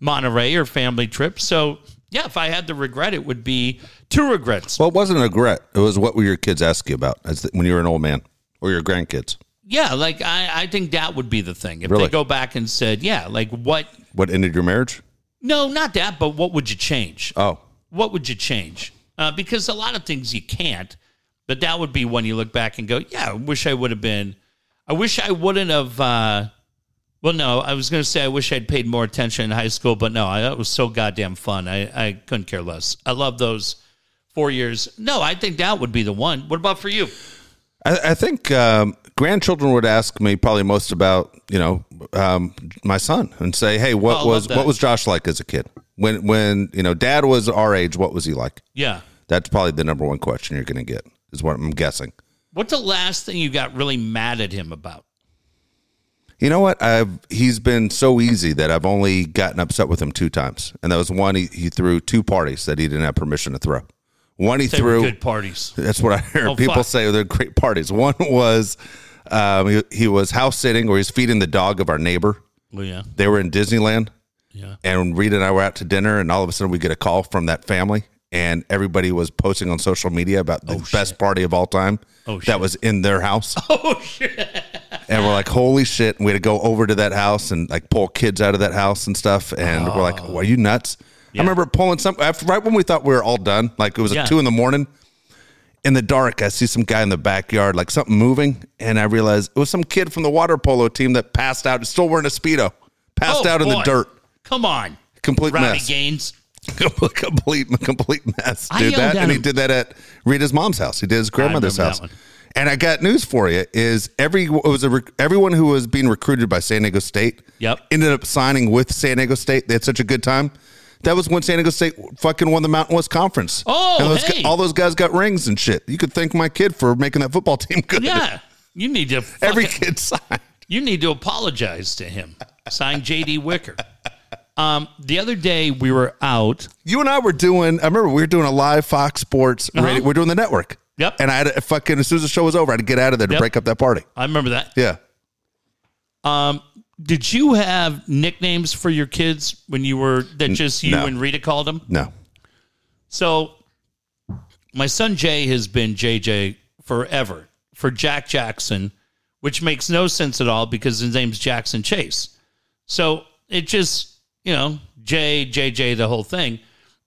Monterey or family trips. So, yeah, if I had to regret, it would be two regrets. Well, it wasn't a regret. It was what were your kids ask you about as the, when you were an old man or your grandkids? Yeah, like I, I think that would be the thing. If Really? they go back and said, yeah, like what? What ended your marriage? No, not that, but what would you change? Oh, What would you change? Uh, because a lot of things you can't, but that would be when you look back and go, yeah, I wish I would have been. I wish I wouldn't have. Uh, well, no, I was going to say I wish I'd paid more attention in high school, but no, I, that was so goddamn fun. I, I couldn't care less. I love those four years. No, I think that would be the one. What about for you? I, I think um, grandchildren would ask me probably most about you know um, my son and say, "Hey, Oh, I what love was that. what was Josh like as a kid? When when you know Dad was our age, what was he like?" Yeah. That's probably the number one question you're going to get. Is what I'm guessing. What's the last thing you got really mad at him about? You know what? I've he's been so easy that I've only gotten upset with him two times, and that was one he, he threw two parties that he didn't have permission to throw. One he They were threw. good parties. That's what I hear Oh, people fuck. say. They're great parties. One was um, he, he was house sitting, or he's feeding the dog of our neighbor. Well, yeah. They were in Disneyland, Yeah. and Rita and I were out to dinner, and all of a sudden we get a call from that family, and everybody was posting on social media about the best party of all time. Oh, that shit. was in their house. Oh, shit. And we're like, holy shit. And we had to go over to that house and like pull kids out of that house and stuff. And we're like, well, are you nuts? I remember pulling some right when we thought we were all done. Like it was Yeah. two in the morning. In the dark, I see some guy in the backyard, like something moving. And I realized it was some kid from the water polo team that passed out, still wearing a Speedo, passed Oh, out in the dirt. Come on. Complete Rowdy mess. Gaines. complete, complete mess. Did that, at and he did that at Rita's mom's house. He did his grandmother's house. And I got news for you: is every it was a rec- everyone who was being recruited by San Diego State, Yep. ended up signing with San Diego State. They had such a good time. That was when San Diego State fucking won the Mountain West Conference. Oh, and those, hey. all those guys got rings and shit. You could thank my kid for making that football team good. Yeah. You need to every kid signed. you need to apologize to him. Signed JD Wicker. Um, the other day we were out. You and I were doing. I remember we were doing a live Fox Sports. Radio, we're doing the network. Uh-huh. Yep. And I had to fucking as soon as the show was over, I had to get out of there to Yep. break up that party. I remember that. Yeah. Um, did you have nicknames for your kids when you were that just you no. and Rita called them? No. So my son Jay has been JJ forever for Jack Jackson, which makes no sense at all because his name's Jackson Chase. So it just, you know, J, JJ, the whole thing.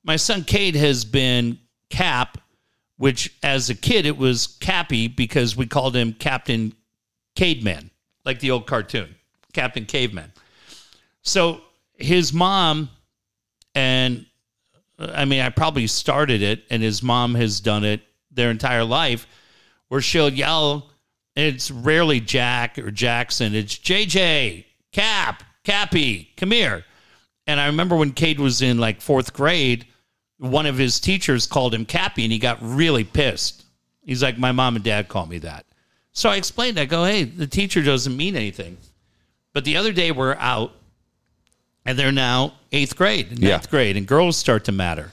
My son Cade has been Cap, which as a kid it was Cappy because we called him Captain Caveman, like the old cartoon, Captain Caveman. So his mom and I mean, I probably started it, and his mom has done it their entire life, where she'll yell. It's rarely Jack or Jackson. It's JJ, Cap, Cappy, come here. And I remember when Cade was in like fourth grade, one of his teachers called him Cappy, and he got really pissed. He's like, "My mom and dad call me that." So I explained. I go, "Hey, the teacher doesn't mean anything." But the other day we're out and they're now eighth grade, ninth Yeah. grade, and girls start to matter.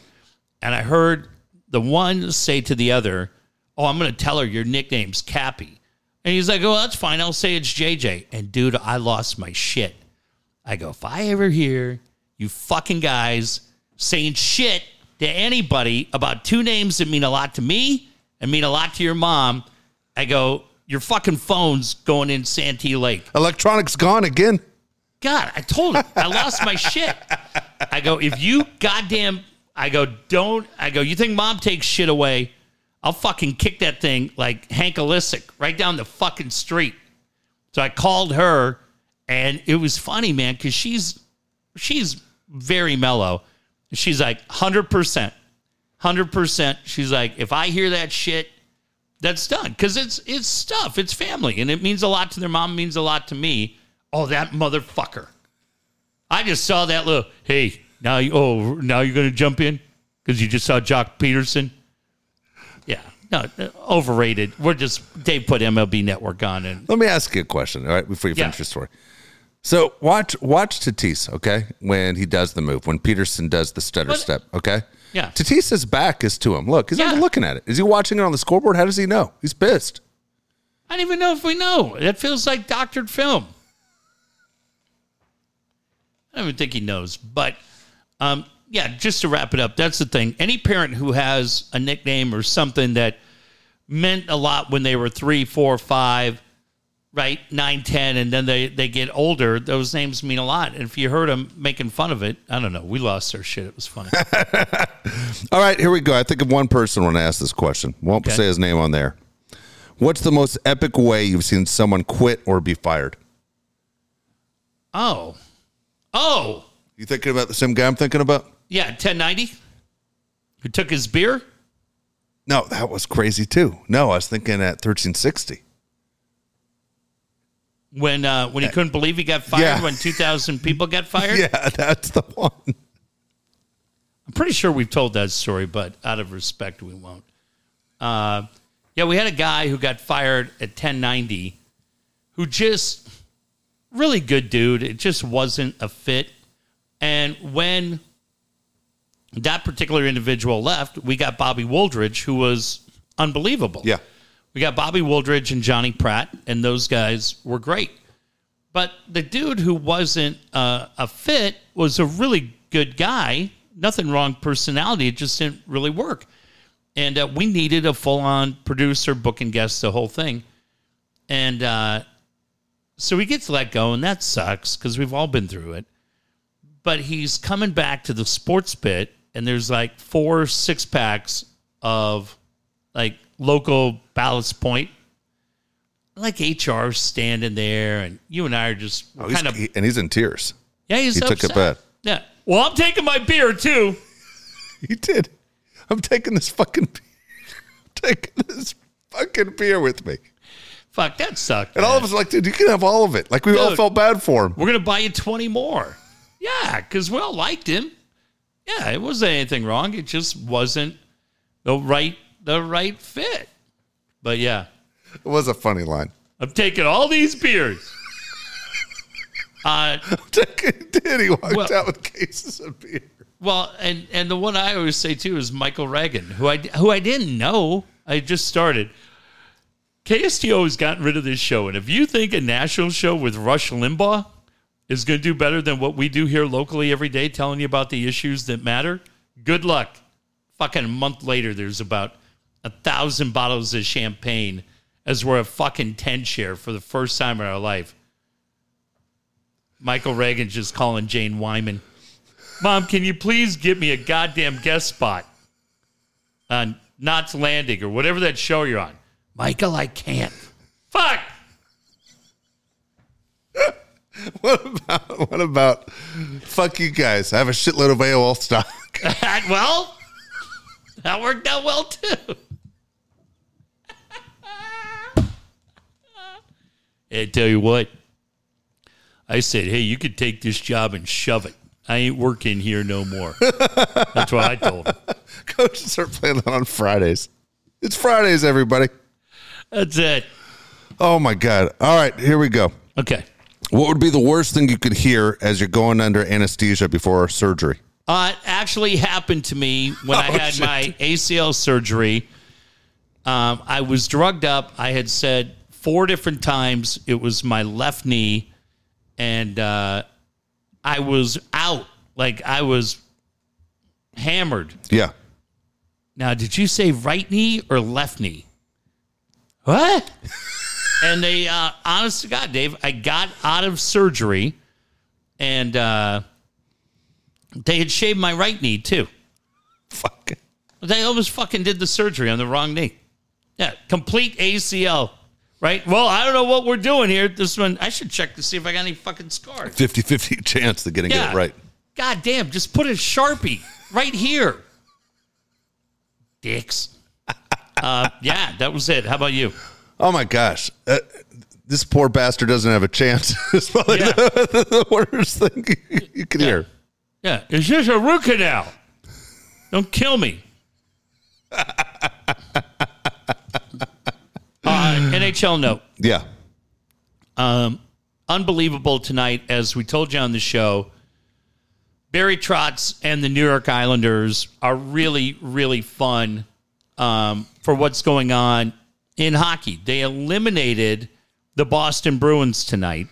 And I heard the one say to the other, "Oh, I'm going to tell her your nickname's Cappy," and he's like, "Oh, that's fine. I'll say it's JJ." And dude, I lost my shit. I go, if I ever hear you fucking guys saying shit to anybody about two names that mean a lot to me and mean a lot to your mom, I go, your fucking phone's going in Santee Lake. Electronics gone again. God, I told him I lost my shit. I go, if you goddamn, I go, don't, I go, you think mom takes shit away? I'll fucking kick that thing like Hank Alisic right down the fucking street. So I called her, and it was funny, man, because she's she's very mellow. She's like hundred percent, hundred percent. She's like, if I hear that shit, that's done because it's it's stuff. It's family, and it means a lot to their mom. Means a lot to me. Oh, that motherfucker! I just saw that little. Hey, now you oh now you're gonna jump in because you just saw Joc Pederson. Yeah, no, uh, overrated. We're just Dave put MLB Network on, and Let me ask you a question, all right, before you Yeah. finish your story. So watch watch Tatis, okay, when he does the move, when Peterson does the stutter But- step, okay? Yeah. Tatis's back is to him. Look, he's not Yeah. even looking at it. Is he watching it on the scoreboard? How does he know? He's pissed. I don't even know if we know. That feels like doctored film. I don't even think he knows. But um, yeah, just to wrap it up, that's the thing. Any parent who has a nickname or something that meant a lot when they were three, four, five, right, nine, ten, and then they, they get older, those names mean a lot. And if you heard them making fun of it, I don't know. We lost our shit. It was funny. All right, here we go. I think of one person when I ask this question. Won't Okay. say his name on there. What's the most epic way you've seen someone quit or be fired? oh. Oh. You thinking about the same guy I'm thinking about? Yeah, 1090. Who took his beer? No, that was crazy too. No, I was thinking at 1360. When uh, when he couldn't believe he got fired Yeah. when 2000 people got fired Yeah, that's the one. i'm pretty sure we've told that story but out of respect we won't uh, yeah we had a guy who got fired at 1090 who just really good dude it just wasn't a fit and when that particular individual left we got bobby woldridge who was unbelievable Yeah. We got Bobby Woldridge and Johnny Pratt, and those guys were great. But the dude who wasn't uh, a fit was a really good guy. Nothing wrong personality. It just didn't really work. And uh, we needed a full on producer, booking guests, the whole thing. And uh, so he gets let go, and that sucks because we've all been through it. But he's coming back to the sports bit, and there's like four six packs of like local Ballast Point, like HR standing there, and you and I are just Oh, kind of he- and he's in tears. yeah. He's he took upset. it bad. Yeah. Well, I'm taking my beer too. He did. I'm taking this fucking beer. I'm taking this fucking beer with me. Fuck, that sucked. And all of us are like, dude, you can have all of it. Like we all felt bad for him. We're gonna buy you twenty more. Yeah, because we all liked him. Yeah, it wasn't anything wrong. It just wasn't the right the right fit. But yeah, It was a funny line. I'm taking all these beers. Uh, did he walked Well- out with cases of beer? Well, and and the one I always say too is Michael Reagan, who I who I didn't know. I just started. KSDO has gotten rid of this show, and if you think a national show with Rush Limbaugh is going to do better than what we do here locally every day, telling you about the issues that matter, good luck. Fucking a month later, there's about a thousand bottles of champagne as we're a fucking 10 share for the first time in our life. Michael Reagan just calling Jane Wyman. Mom, can you please get me a goddamn guest spot on Knots Landing or whatever that show you're on? Michael, I can't. Fuck. What about what about fuck you guys? I have a shitload of AOL stock. well, that worked out well too. I tell you what, I said, hey, you could take this job and shove it. I ain't working here no more. That's what I told him. Coaches start playing that on Fridays. It's Fridays, everybody. That's it. Oh my god! All right, here we go. Okay. What would be the worst thing you could hear as you're going under anesthesia before surgery? Uh, it actually happened to me when I Oh, had shit. my ACL surgery. Um, I was drugged up. I had said four different times it was my left knee, and uh, I was out. Like I was hammered. Yeah. Now, did you say right knee or left knee? What? and they, uh, honest to God, Dave, I got out of surgery and uh, they had shaved my right knee too. Fuck. They almost fucking did the surgery on the wrong knee. Yeah, complete ACL, right? Well, I don't know what we're doing here. This one, I should check to see if I got any fucking scars. 50 50 chance to getting Yeah. it right. God damn, just put a Sharpie right here. Dicks. Uh, yeah, that was it. How about you? Oh my gosh. Uh, this poor bastard doesn't have a chance. it's probably Yeah. the, the worst thing you could hear. Yeah, is this a root canal? Don't kill me. NHL note. Yeah. Um, unbelievable tonight, as we told you on the show. Barry Trotz and the New York Islanders are really, really fun um, for what's going on in hockey. They eliminated the Boston Bruins tonight.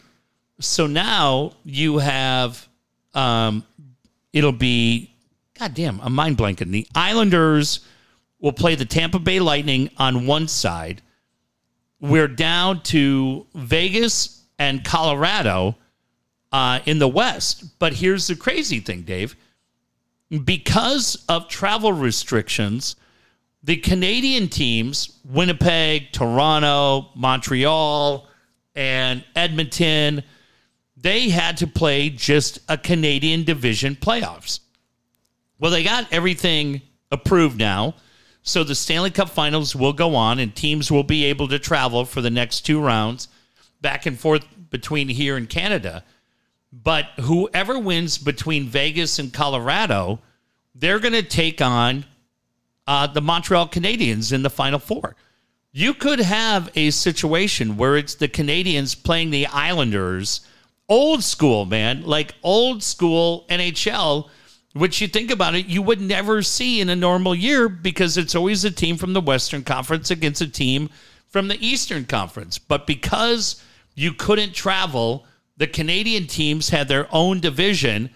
So now you have, um, it'll be, goddamn, I'm mind blanking. The Islanders will play the Tampa Bay Lightning on one side we're down to Vegas and Colorado uh, in the West. But here's the crazy thing, Dave. Because of travel restrictions, the Canadian teams, Winnipeg, Toronto, Montreal, and Edmonton, they had to play just a Canadian division playoffs. Well, they got everything approved now. So the Stanley Cup finals will go on and teams will be able to travel for the next two rounds back and forth between here and Canada. But whoever wins between Vegas and Colorado, they're going to take on uh, the Montreal Canadiens in the final four. You could have a situation where it's the Canadiens playing the Islanders, old school, man, like old school NHL, which you think about it, you would never see in a normal year because it's always a team from the Western Conference against a team from the Eastern Conference. But because you couldn't travel, the Canadian teams had their own division.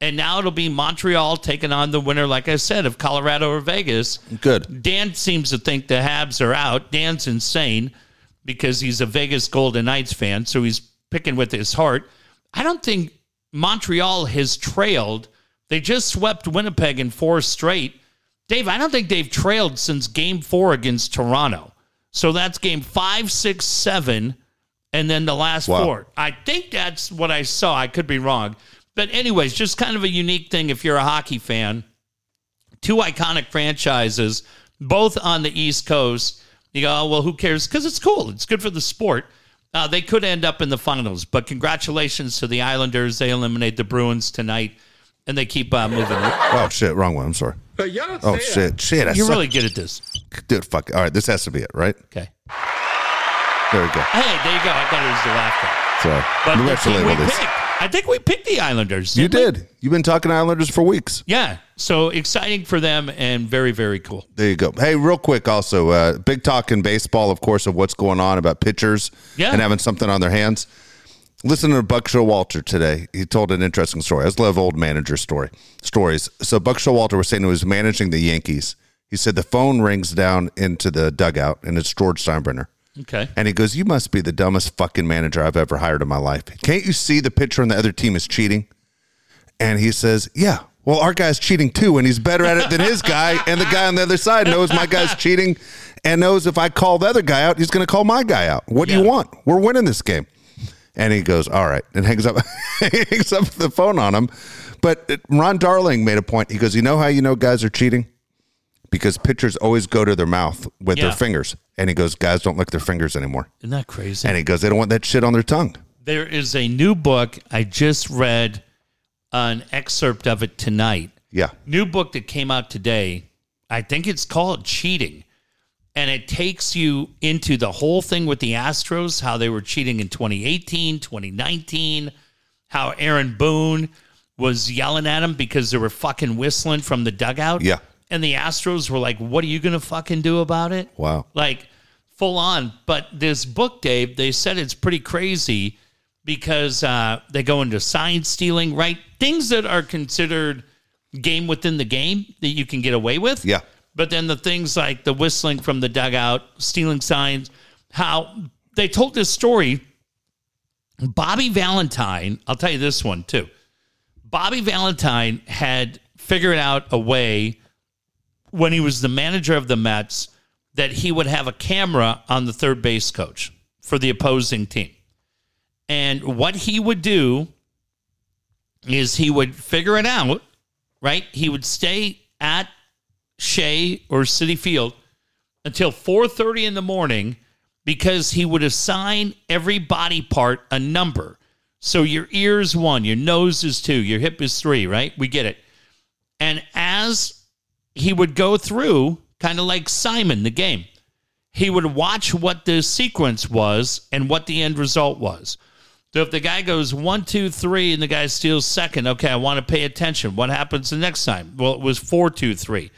And now it'll be Montreal taking on the winner, like I said, of Colorado or Vegas. Good. Dan seems to think the Habs are out. Dan's insane because he's a Vegas Golden Knights fan, so he's picking with his heart. I don't think Montreal has trailed. They just swept Winnipeg in four straight. Dave, I don't think they've trailed since game four against Toronto. So that's game five, six, seven, and then the last Wow. four. I think that's what I saw. I could be wrong. But, anyways, just kind of a unique thing if you're a hockey fan two iconic franchises, both on the East Coast. You go, oh, well, who cares? Because it's cool. It's good for the sport. Uh, they could end up in the finals, but congratulations to the Islanders. They eliminate the Bruins tonight, and they keep uh, moving. Oh shit, wrong one. I'm sorry. Oh shit, shit. I You're suck. really good at this. dude. Fuck. it. All right, this has to be it, right? Okay. There we go. Hey, there you go. I thought it was the laugh track. Sorry. But Maybe I the should team we label this. picked, I think we picked the Islanders. You didn't we? did. You've been talking Islanders for weeks. Yeah. So exciting for them and very, very cool. There you go. Hey, real quick, also, uh, big talk in baseball, of course, of what's going on about pitchers Yeah. and having something on their hands. Listen to Buck Showalter today. He told an interesting story. I just love old manager story stories. So Buck Showalter was saying he was managing the Yankees. He said the phone rings down into the dugout and it's George Steinbrenner. Okay. And he goes, You must be the dumbest fucking manager I've ever hired in my life. Can't you see the pitcher on the other team is cheating? And he says, Yeah. Well, our guy's cheating too, and he's better at it than his guy. And the guy on the other side knows my guy's cheating and knows if I call the other guy out, he's going to call my guy out. What do you want? We're winning this game. And he goes, All right. And hangs up, hangs up the phone on him. But uh, Ron Darling made a point. He goes, You know how you know guys are cheating? Because pitchers always go to their mouth with Yeah. their fingers. And he goes, Guys don't lick their fingers anymore. Isn't that crazy? And he goes, they don't want that shit on their tongue. There is a new book. I just read an excerpt of it tonight. Yeah. New book that came out today. I think it's called Cheating. And it takes you into the whole thing with the Astros, how they were cheating in 2018, 2019, how Aaron Boone was yelling at him because they were fucking whistling from the dugout. Yeah. And the Astros were like, what are you going to fucking do about it? Wow. like full on. But this book, Dave, they said it's pretty crazy because uh, they go into sign stealing, right? Things that are considered game within the game that you can get away with. Yeah. But then the things like the whistling from the dugout, stealing signs, how they told this story. Bobby Valentine, I'll tell you this one too. Bobby Valentine had figured out a way when he was the manager of the Mets that he would have a camera on the third base coach for the opposing team. And what he would do is he would figure it out, right? He would stay at Shea or Citi Field until 4:30 in the morning because he would assign every body part a number. So your ears one, your nose is two, your hip is three, right? We get it. And as he would go through, kind of like Simon, the game, he would watch what the sequence was and what the end result was. So if the guy goes one, two, three, and the guy steals second, okay, I want to pay attention. What happens the next time? Well, it was four, two, three.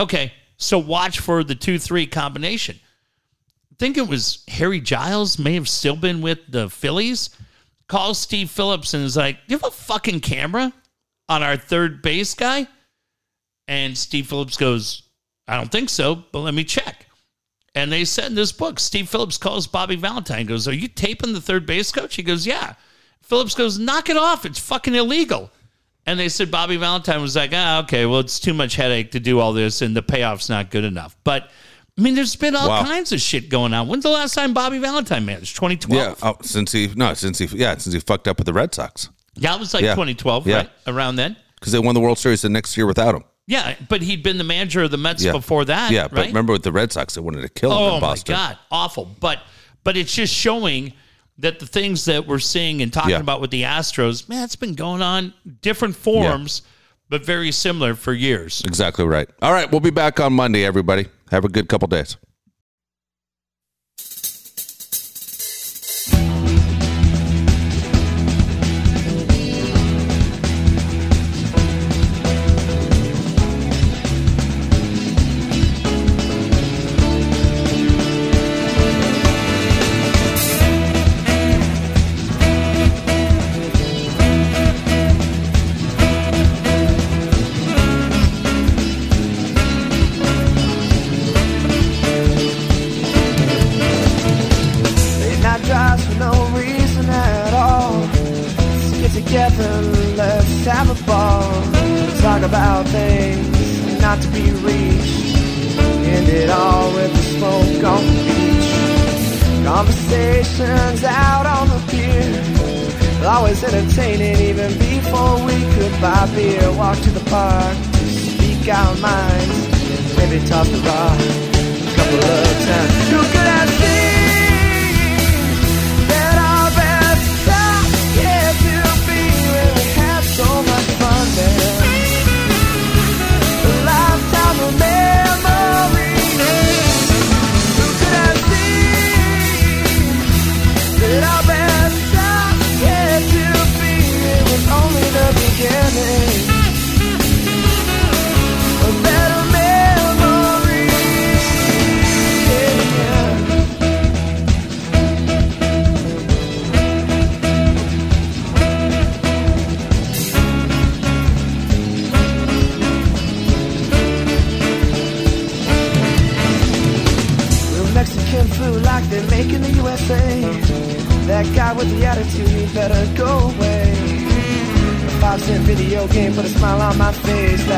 Okay, so watch for the two, three combination. I think it was Harry Giles, may have still been with the Phillies. Calls Steve Phillips and is like, Do you have a fucking camera on our third base guy? And Steve Phillips goes, I don't think so, but let me check. And they said in this book, Steve Phillips calls Bobby Valentine, goes, Are you taping the third base coach? He goes, Yeah. Phillips goes, Knock it off. It's fucking illegal. And they said Bobby Valentine was like, Ah, okay, well, it's too much headache to do all this, and the payoff's not good enough. But I mean, there's been all Wow. kinds of shit going on. When's the last time Bobby Valentine managed? 2012. Yeah. Oh, since he no, since he yeah, since he fucked up with the Red Sox Yeah, it was like Yeah. 2012, Yeah. right? Around then. because they won the World Series the next year without him. Yeah, but he'd been the manager of the Mets Yeah. before that. Yeah, but right? remember with the Red Sox, they wanted to kill him Oh in my god, awful. But but it's just showing that the things that we're seeing and talking Yeah. about with the Astros, man, it's been going on different forms, but very similar for years. Exactly right. All right, we'll be back on Monday, everybody. Have a good couple days.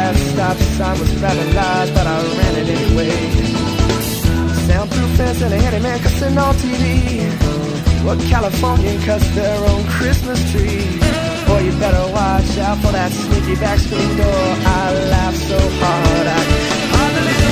That stop sign was rather large, but I ran it anyway. Soundproof fence and a handyman cussing on TV. Well, Californian cuss their own Christmas tree. Boy, you better watch out for that sneaky back screen door. I laugh so hard I hardly